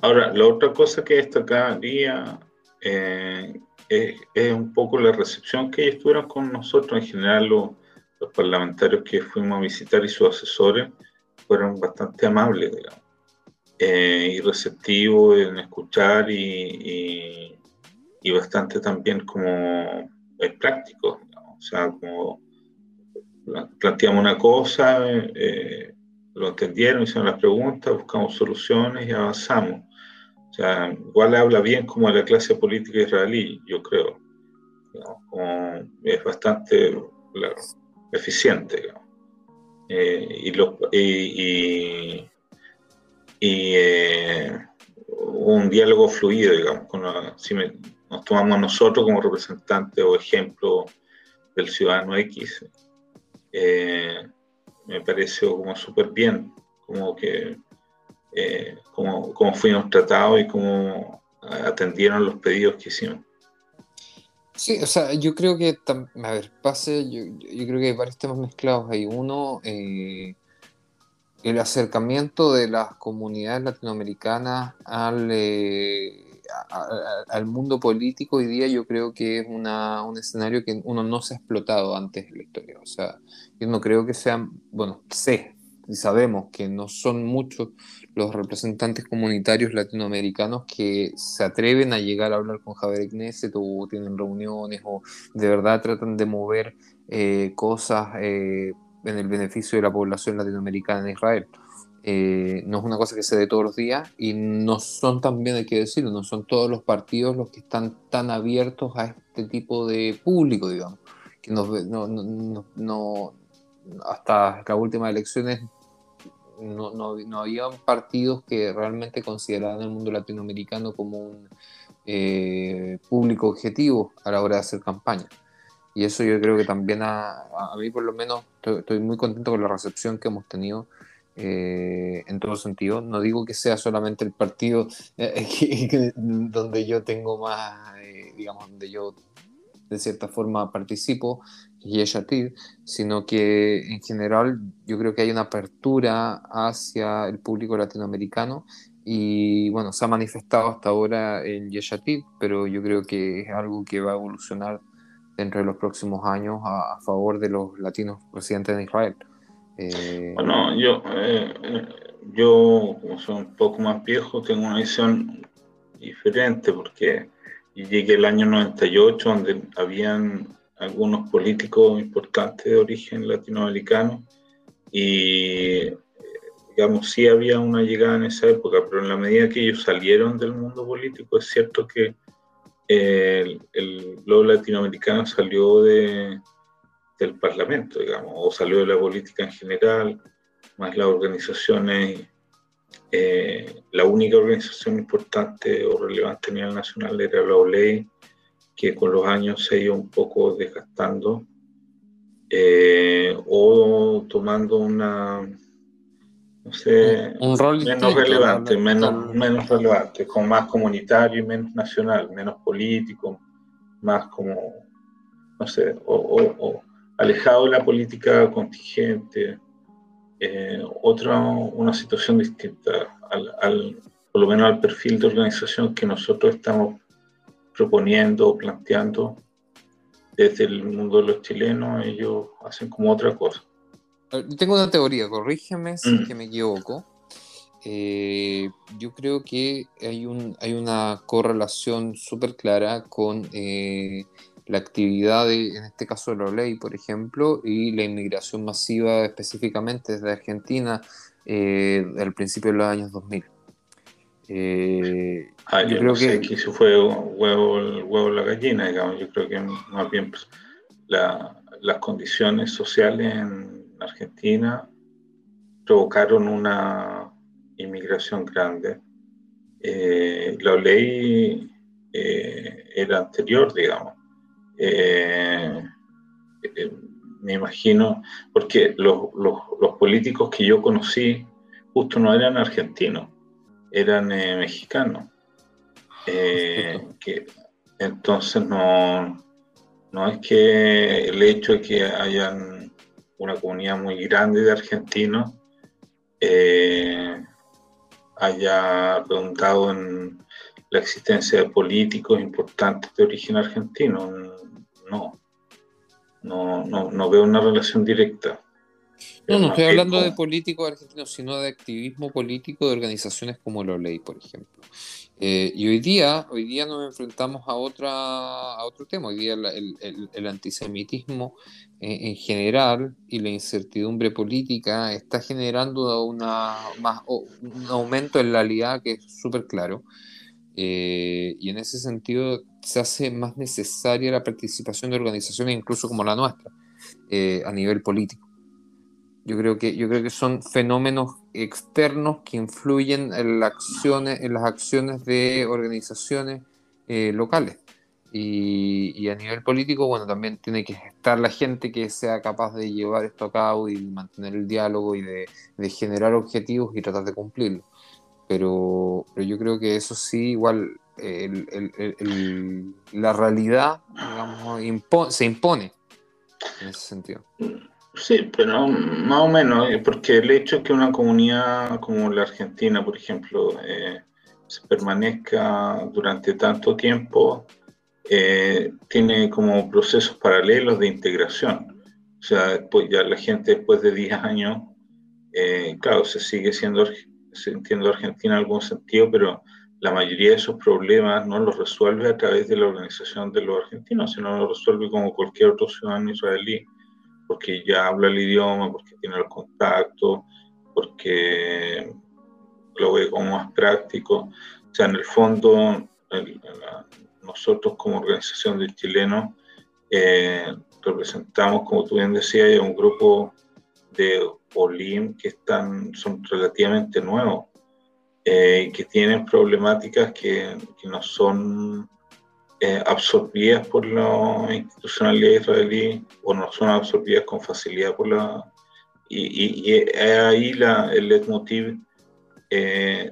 Ahora, la otra cosa que destacaría es, es, un poco la recepción que ellos tuvieron con nosotros, en general los, los parlamentarios que fuimos a visitar y sus asesores, fueron bastante amables, digamos, eh, y receptivos en escuchar y, y, bastante también como eh, prácticos, o sea, como planteamos una cosa, eh, lo entendieron, hicieron las preguntas, buscamos soluciones y avanzamos. O sea, igual habla bien como de la clase política israelí, yo creo. es bastante eficiente. Digamos. Eh, y, los, y, eh, un diálogo fluido, digamos, con si nos tomamos nosotros como representante o ejemplo del ciudadano X, eh, me pareció como súper bien, como que como, como fuimos tratados y cómo atendieron los pedidos que hicimos. Sí, o sea, yo creo que, a ver, pase, yo, yo creo que hay varios temas mezclados ahí. Uno, eh, el acercamiento de las comunidades latinoamericanas al, eh, al mundo político hoy día yo creo que es una, un escenario que uno no se ha explotado antes en la historia. O sea, yo no creo que sean, bueno, sé y sabemos que no son muchos los representantes comunitarios latinoamericanos que se atreven a llegar a hablar con Javier Knesset o tienen reuniones o de verdad tratan de mover eh, cosas eh, en el beneficio de la población latinoamericana en Israel. Eh, no es una cosa que se dé todos los días y no son también, hay que decirlo, no son todos los partidos los que están tan abiertos a este tipo de público, digamos, que no, no, no hasta las últimas elecciones no, no, no había partidos que realmente consideraban el mundo latinoamericano como un eh, público objetivo a la hora de hacer campaña. Y eso yo creo que también a, a mí por lo menos estoy, muy contento con la recepción que hemos tenido eh, en todo sentido. No digo que sea solamente el partido eh, donde yo tengo más, digamos, donde yo de cierta forma participo, y sino que en general yo creo que hay una apertura hacia el público latinoamericano y bueno, se ha manifestado hasta ahora en Yeshatit, pero yo creo que es algo que va a evolucionar dentro de los próximos años a, favor de los latinos residentes en Israel. Eh, bueno, yo, eh, yo, como soy un poco más viejo, tengo una visión diferente porque llegué el año 98 donde habían algunos políticos importantes de origen latinoamericano y digamos sí había una llegada en esa época, pero en la medida que ellos salieron del mundo político es cierto que el, el latinoamericano salió de, del Parlamento, digamos, o salió de la política en general, más las organizaciones, eh, la única organización importante o relevante a nivel nacional era la OLEI, que con los años se ha ido un poco desgastando, eh, o tomando una, no sé, un, rol menos relevante, menos, menos relevante, como más comunitario y menos nacional, menos político, más como, no sé, o, alejado de la política contingente, eh, otra, una situación distinta, al, por lo menos al perfil de organización que nosotros estamos proponiendo planteando desde el mundo de los chilenos, ellos hacen como otra cosa. Tengo una teoría, corrígeme si mm. me equivoco. Eh, yo creo que hay, un, hay una correlación súper clara con eh, la actividad, de, en este caso de la ley, por ejemplo, y la inmigración masiva específicamente desde Argentina eh, al principio de los años 2000. Eh, ah, yo, creo que... aquí se fue huevo, el huevo la gallina, digamos. Yo creo que más bien pues, las condiciones sociales en Argentina provocaron una inmigración grande. Eh, la ley eh, era anterior, digamos. Me imagino, porque los, políticos que yo conocí justo no eran argentinos, eran eh, mexicanos. que, entonces no, no es que el hecho de que hayan una comunidad muy grande de argentinos haya redundado en la existencia de políticos importantes de origen argentino no. No, no, veo una relación directa. No, no estoy hablando de políticos argentinos, sino de activismo político de organizaciones como la ley, por ejemplo. Eh, y hoy día, hoy día nos enfrentamos a, otra, a otro tema. Hoy día el, antisemitismo en, general y la incertidumbre política está generando una, más, un aumento en la realidad que es súper claro. Eh, y en ese sentido se hace más necesaria la participación de organizaciones incluso como la nuestra eh, a nivel político. Yo creo, que, yo creo que son fenómenos externos que influyen en, acciones, en las acciones de organizaciones eh, locales. Y, a nivel político, bueno, también tiene que estar la gente que sea capaz de llevar esto a cabo y mantener el diálogo y de, de generar objetivos y tratar de cumplirlos pero, pero yo creo que eso sí, igual la realidad digamos, se impone en ese sentido. Sí, pero más o menos, eh, porque el hecho que una comunidad como la Argentina, por ejemplo, eh, se permanezca durante tanto tiempo, eh, tiene como procesos paralelos de integración. O sea, después ya la gente después de 10 años, claro, se sigue siendo entiendo Argentina en algún sentido, pero la mayoría de esos problemas no los resuelve a través de la organización de los argentinos, sino los resuelve como cualquier otro ciudadano israelí, porque ya habla el idioma, porque tiene el contacto, porque lo ve como más práctico. O sea, en el fondo, nosotros como organización de chilenos eh, representamos, como tú bien decías, un grupo de Olim que están, son relativamente nuevos eh, y que tienen problemáticas que, que no son eh, absorbidas por la institucionalidad israelí o no son absorbidas con facilidad por la... Y, y, ahí la, el leitmotiv eh,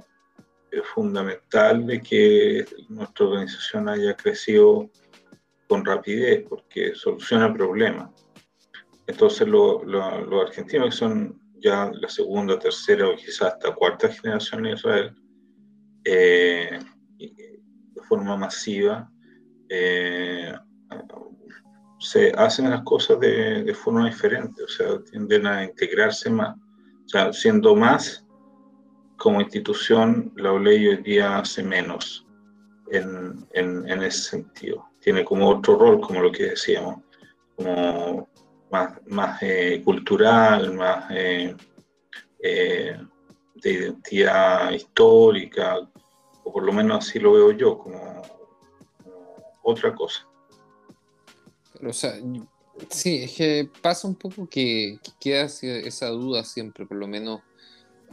fundamental de que nuestra organización haya crecido con rapidez porque soluciona problemas. Entonces los argentinos que son ya la segunda, tercera o quizás hasta cuarta generación en Israel, eh, de forma masiva, eh, se hacen las cosas de, forma diferente, o sea, tienden a integrarse más. O sea, siendo más como institución, la ley hoy día hace menos en, en, ese sentido. Tiene como otro rol, como lo que decíamos, como más, eh, cultural, más eh, de identidad histórica, o por lo menos así lo veo yo, como otra cosa. O sea, sí, es que pasa un poco que, queda esa duda siempre, por lo menos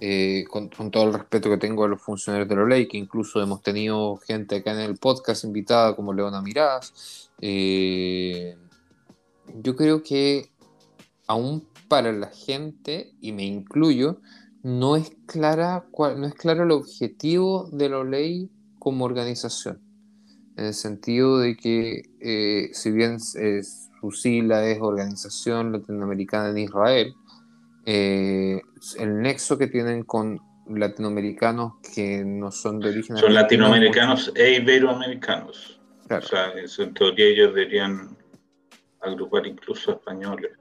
eh, con, todo el respeto que tengo a los funcionarios de la ley, que incluso hemos tenido gente acá en el podcast invitada como Leona Mirás. Eh, yo creo que aún para la gente, y me incluyo, no es clara no es claro el objetivo de la ley como organización en el sentido de que eh, si bien es, su sigla es Organización Latinoamericana en Israel, eh, el nexo que tienen con latinoamericanos que no son de origen... Son latinoamericanos e iberoamericanos. O sea, en teoría ellos deberían agrupar incluso españoles.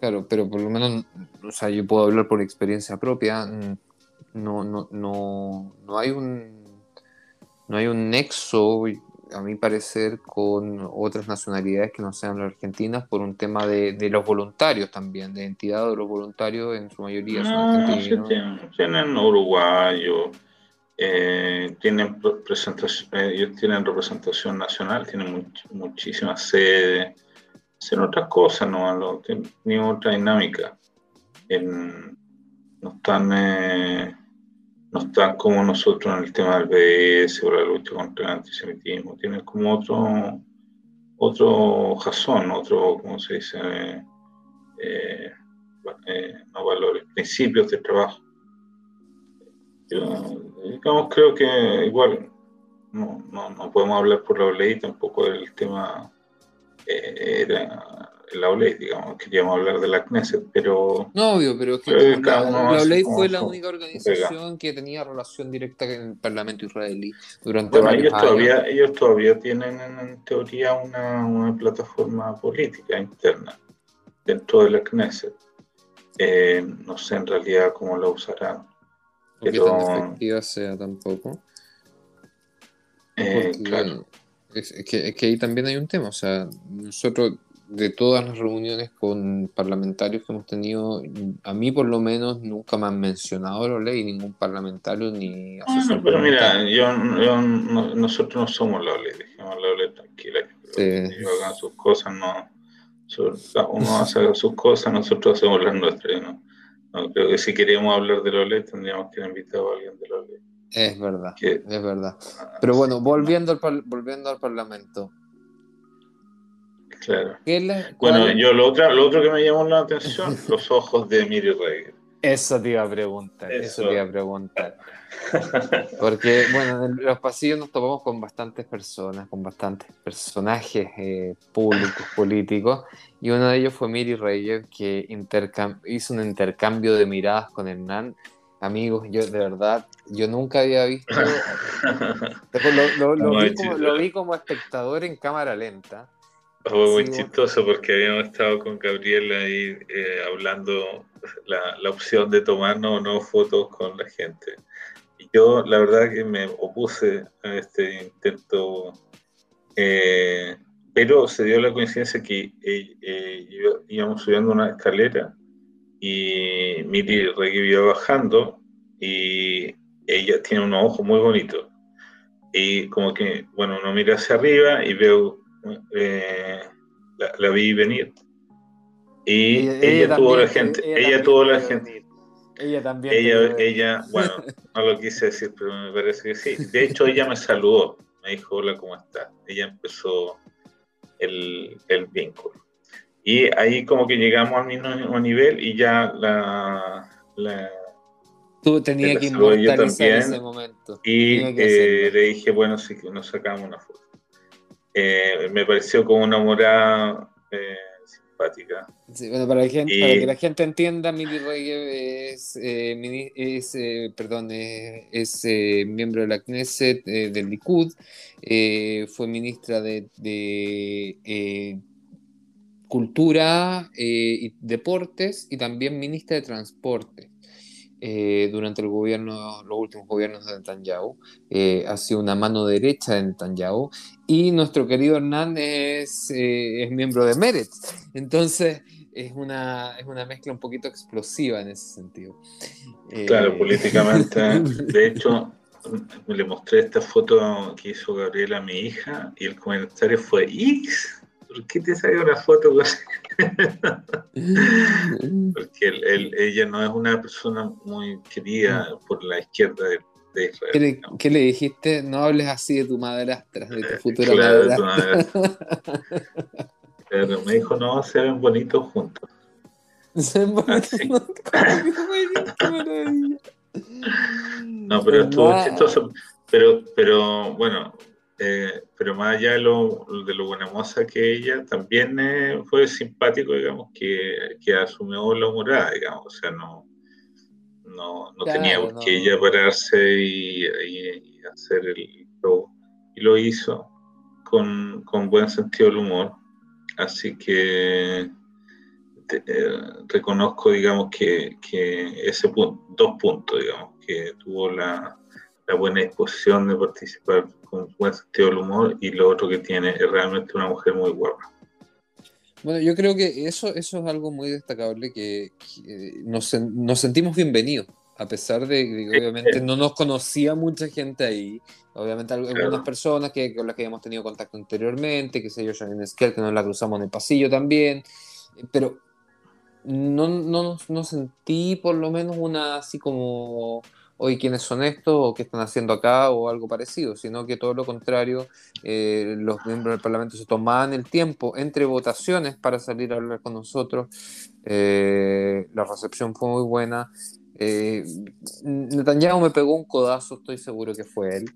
Claro, pero por lo menos, o sea, yo puedo hablar por experiencia propia, no, no, no, no hay un no hay un nexo a mi parecer, con otras nacionalidades que no sean las argentinas por un tema de, los voluntarios también, de identidad de los voluntarios en su mayoría son argentinos. tienen, uruguayos, eh, tienen, presentación, eh, ellos tienen representación nacional, tienen muchísimas sedes, hacen otras cosas, no, tienen otra dinámica. no están... Eh, no están como nosotros en el tema del BS o la lucha contra el antisemitismo, tienen como otro, otro jazón, otro, ¿cómo se dice? Eh, eh, no valores, principios de trabajo. Yo, digamos, creo que igual no, no, podemos hablar por la ley tampoco del tema eh, la OLEI, digamos, queríamos hablar de la Knesset, pero... No, obvio, pero es que la, OLEI fue la única organización que tenía relación directa con el Parlamento israelí durante bueno, ellos todavía, ellos todavía tienen en teoría una, una plataforma política interna dentro de la Knesset. Eh, no sé en realidad cómo la usarán. Pero... tan efectiva sea tampoco. Eh, claro. Es, que, es que ahí también hay un tema, o sea, nosotros de todas las reuniones con parlamentarios que hemos tenido, a mí por lo menos nunca me han mencionado la ley, ningún parlamentario ni asesor. pero mira, yo, nosotros no somos la ley, dejemos la ley tranquila, que ellos hagan sus cosas, no, uno hace sus cosas, nosotros hacemos las nuestras, ¿no? creo que si queríamos hablar de la ley tendríamos que invitar a alguien de la ley. Es verdad, es verdad. Pero bueno, volviendo al, volviendo al Parlamento, Claro. bueno, yo lo otro, lo otro que me llamó la atención, los ojos de Miri Rey. Eso te iba a preguntar, eso, te iba a preguntar. Porque, bueno, en los pasillos nos topamos con bastantes personas, con bastantes personajes eh, públicos, políticos, y uno de ellos fue Miri Reyes, que hizo un intercambio de miradas con Hernán. Amigos, yo de verdad, yo nunca había visto. lo vi como espectador en cámara lenta fue muy chistoso porque habíamos estado con Gabriel ahí eh, hablando la, la, opción de tomarnos o no fotos con la gente. Y yo la verdad que me opuse a este intento, eh, pero se dio la coincidencia que eh, íbamos subiendo una escalera y Miri iba bajando y ella tiene unos ojos muy bonitos. Y como que, bueno, uno mira hacia arriba y veo eh, la, vi venir. Y ella, tuvo la gente, ella, tuvo la gente. Ella también. Ella, ella, bueno, no lo quise decir, pero me parece que sí. De hecho, ella me saludó, me dijo, hola, ¿cómo estás? Ella empezó el, el vínculo. Y ahí como que llegamos al mismo nivel y ya la... la Tú tenías que inmortalizar ese momento. Y eh, le dije, bueno, sí, que nos sacamos una foto. Eh, me pareció como una morada eh, simpática. para, que la gente entienda, Mili Reyes es, eh, es perdón, es miembro de la Knesset del Likud, fue ministra de, Cultura y Deportes y también ministra de Transporte. Durante el gobierno, los últimos gobiernos de Netanyahu. ha sido una mano derecha de Netanyahu. Y nuestro querido Hernán es, es miembro de Meretz. Entonces, es una, es una mezcla un poquito explosiva en ese sentido. Claro, eh, políticamente. de hecho, le mostré esta foto que hizo Gabriela a mi hija y el comentario fue, X, ¿por qué te salió una foto? Porque ella no es una persona muy querida por la izquierda de, Israel. ¿Qué le, ¿Qué le, dijiste? No hables así de tu madrastra, de tu futura madrastra. Pero me dijo, no, se ven bonitos juntos. Se ven bonitos juntos. no, pero estuvo chistoso. Pero, pero bueno, eh, pero más allá de lo, de lo buena moza que ella, también eh, fue simpático, digamos, que, que, asumió la humorada, digamos, o sea, no, no, no tenía por qué ella pararse y, y, hacer el show, y lo hizo con, con buen sentido del humor. Así que eh, reconozco, digamos, que, ese punto, dos puntos, digamos, que tuvo la, buena disposición de participar con buen sentido del humor y lo otro que tiene es realmente una mujer muy guapa. Bueno, yo creo que eso, eso es algo muy destacable, que, nos, nos sentimos bienvenidos a pesar de que obviamente no nos conocía mucha gente ahí, obviamente algunas personas que, con las que habíamos tenido contacto anteriormente, que sé yo, Janine Esquel, que nos la cruzamos en el pasillo también, eh, pero no, no, no sentí por lo menos una así como, hoy quiénes son estos o qué están haciendo acá o algo parecido, sino que todo lo contrario, eh, los miembros del Parlamento se tomaban el tiempo entre votaciones para salir a hablar con nosotros, eh, la recepción fue muy buena, eh, Netanyahu me pegó un codazo, estoy seguro que fue él.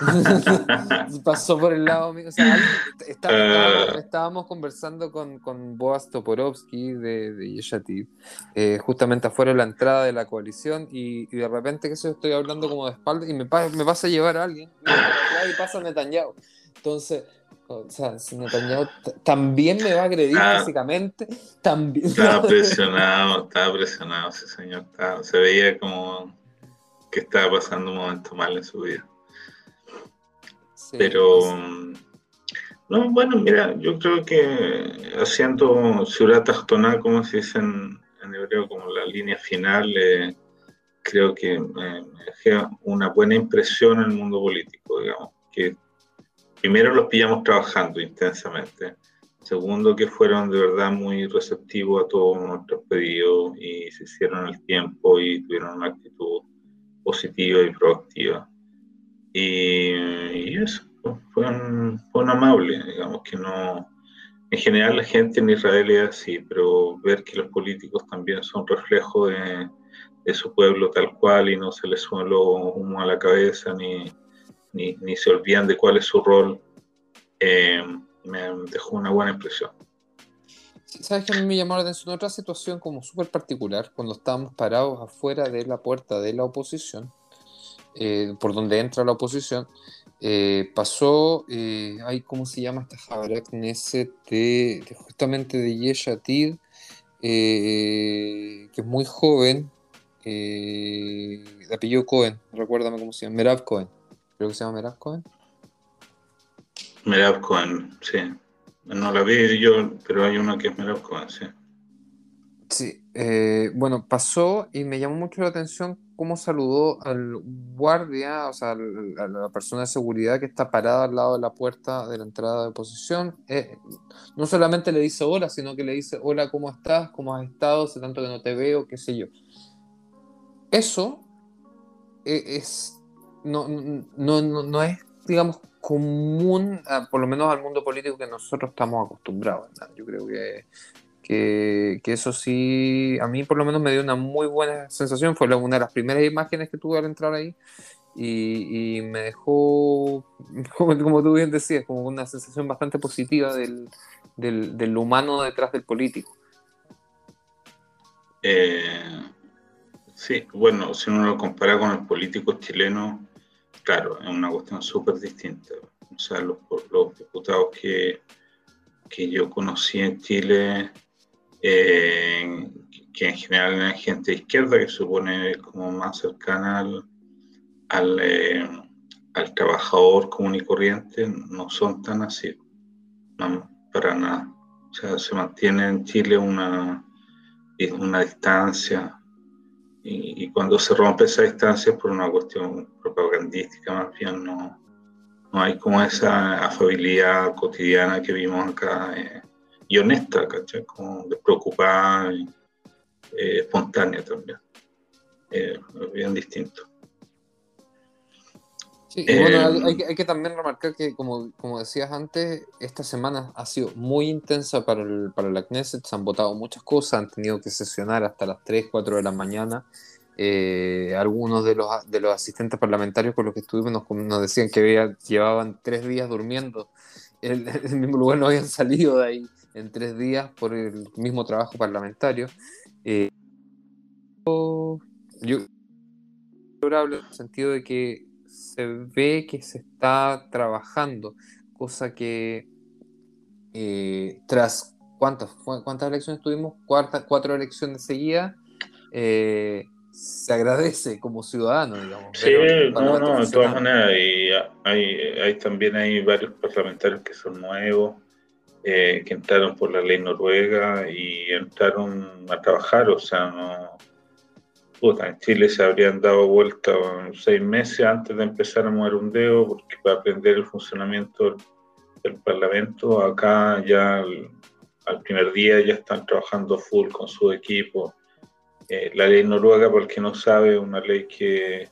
Pasó por el lado mío. Ah. estábamos, conversando con, con Boaz Toporovsky de, de Yeshatid, eh, justamente afuera de la entrada de la coalición, y, de repente que estoy hablando como de espalda y me, me pasa a llevar a alguien. Y pasa Netanyahu. Entonces, o sea, si Netanyahu también me va a agredir ah. físicamente, también. Estaba presionado, estaba presionado ese señor. se veía como que estaba pasando un momento mal en su vida. Pero, no, bueno, mira, yo creo que haciendo Surat como se dice en, hebreo, como la línea final, eh, creo que me dejé una buena impresión en el mundo político, digamos, que primero los pillamos trabajando intensamente. Segundo, que fueron de verdad muy receptivos a todos nuestros pedidos y se hicieron el tiempo y tuvieron una actitud positiva y proactiva. Y, eso, fueron, fueron amables, digamos que no... En general la gente en Israel es así, pero ver que los políticos también son reflejo de, de su pueblo tal cual y no se les suele humo a la cabeza ni, ni, se olvidan de cuál es su rol, eh, me dejó una buena impresión. Sabes que a mí me llamó la atención otra situación como súper particular, cuando estábamos parados afuera de la puerta de la oposición, eh, por donde entra la oposición, eh, pasó, eh, ¿cómo se llama esta Jabarak de, justamente de Yeshatid, que es muy joven, de apellido Cohen, recuérdame cómo se llama, Merav Cohen creo que se llama Merab Cohen. Merab Cohen, sí. No la vi yo, pero hay uno que es Merab Cohen, sí. Sí, eh, bueno, pasó y me llamó mucho la atención cómo saludó al guardia, o sea, a la persona de seguridad que está parada al lado de la puerta de la entrada de posición. Eh, no solamente le dice hola, sino que le dice hola, ¿cómo estás? ¿Cómo has estado? Hace tanto que no te veo, qué sé yo. Eso eh, es no, no, no, es, digamos, común, por lo menos al mundo político que nosotros estamos acostumbrados. Yo creo que, que, eso sí, a mí por lo menos me dio una muy buena sensación. Fue una de las primeras imágenes que tuve al entrar ahí. Y, me dejó, como, tú bien decías, como una sensación bastante positiva del, del, humano detrás del político. Eh, sí, bueno, si uno lo compara con el político chileno, claro, es una cuestión súper distinta. O sea, los, diputados que que yo conocí en Chile, eh, que en general era gente de izquierda, que supone como más cercana al, eh, al, trabajador común y corriente, no son tan así, para nada. O sea, se mantiene en Chile una, una distancia y, cuando se rompe esa distancia por una cuestión propagandística más bien, no, no hay como esa afabilidad cotidiana que vimos acá eh, y honesta, ¿cachai? Como despreocupada eh, espontánea también. Eh, bien distinto. Sí, y bueno, hay, hay, que también remarcar que, como, como decías antes, esta semana ha sido muy intensa para, el, para la Knesset, se han votado muchas cosas, han tenido que sesionar hasta las 3, 4 de la mañana eh, algunos de los, de los asistentes parlamentarios con los que estuvimos nos, decían que llevaban tres días durmiendo en el mismo lugar, no habían salido de ahí en tres días por el mismo trabajo parlamentario. Eh, yo en el sentido de que se ve que se está trabajando, cosa que eh, tras cuántas cuántas elecciones tuvimos, Cuarta, cuatro elecciones seguidas, eh, se agradece como ciudadano, digamos. Sí, no, no, de todas maneras, y hay, hay, también hay varios parlamentarios que son nuevos, eh, que entraron por la ley noruega y entraron a trabajar, o sea, no... Puta, en Chile se habrían dado vuelta seis meses antes de empezar a mover un dedo, porque para aprender el funcionamiento del, Parlamento, acá ya al, al primer día ya están trabajando full con su equipo. Eh, la ley noruega, por el que no sabe, una ley que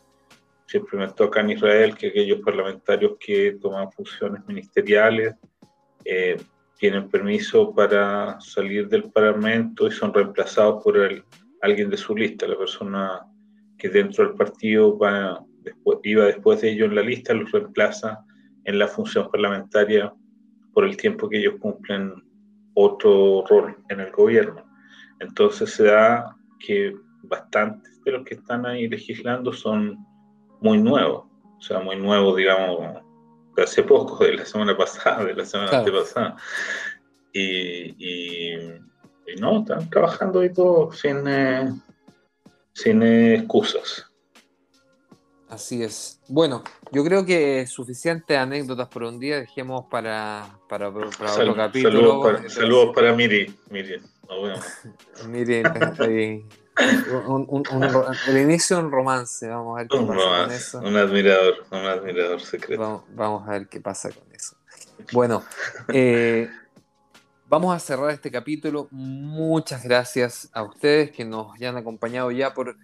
se implementó acá en Israel, que aquellos parlamentarios que toman funciones ministeriales eh, tienen permiso para salir del parlamento y son reemplazados por el, alguien de su lista. La persona que dentro del partido va después, iba después de ellos en la lista los reemplaza en la función parlamentaria por el tiempo que ellos cumplen otro rol en el gobierno. Entonces se da que bastantes de los que están ahí legislando son muy nuevos, o sea, muy nuevos, digamos, de hace poco, de la semana pasada, de la semana antepasada. Y, no, están trabajando ahí todos sin, eh, sin excusas. Así es. Bueno, yo creo que suficientes anécdotas por un día. Dejemos para, para, otro capítulo. Saludos para, Miri. Miri, Miri, un, el inicio de un romance, vamos a ver qué un pasa con eso. Un admirador, un admirador secreto. Vamos, a ver qué pasa con eso. Bueno, eh, vamos a cerrar este capítulo. Muchas gracias a ustedes que nos hayan acompañado ya por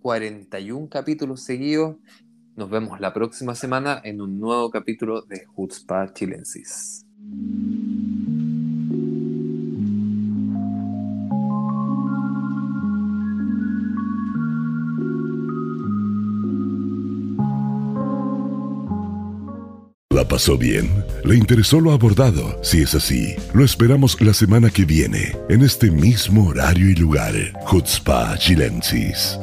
41 capítulos seguidos. Nos vemos la próxima semana en un nuevo capítulo de Hutzpah Chilensis. ¿La pasó bien? ¿Le interesó lo abordado? Si es así, lo esperamos la semana que viene, en este mismo horario y lugar. Chutzpah Chilensis.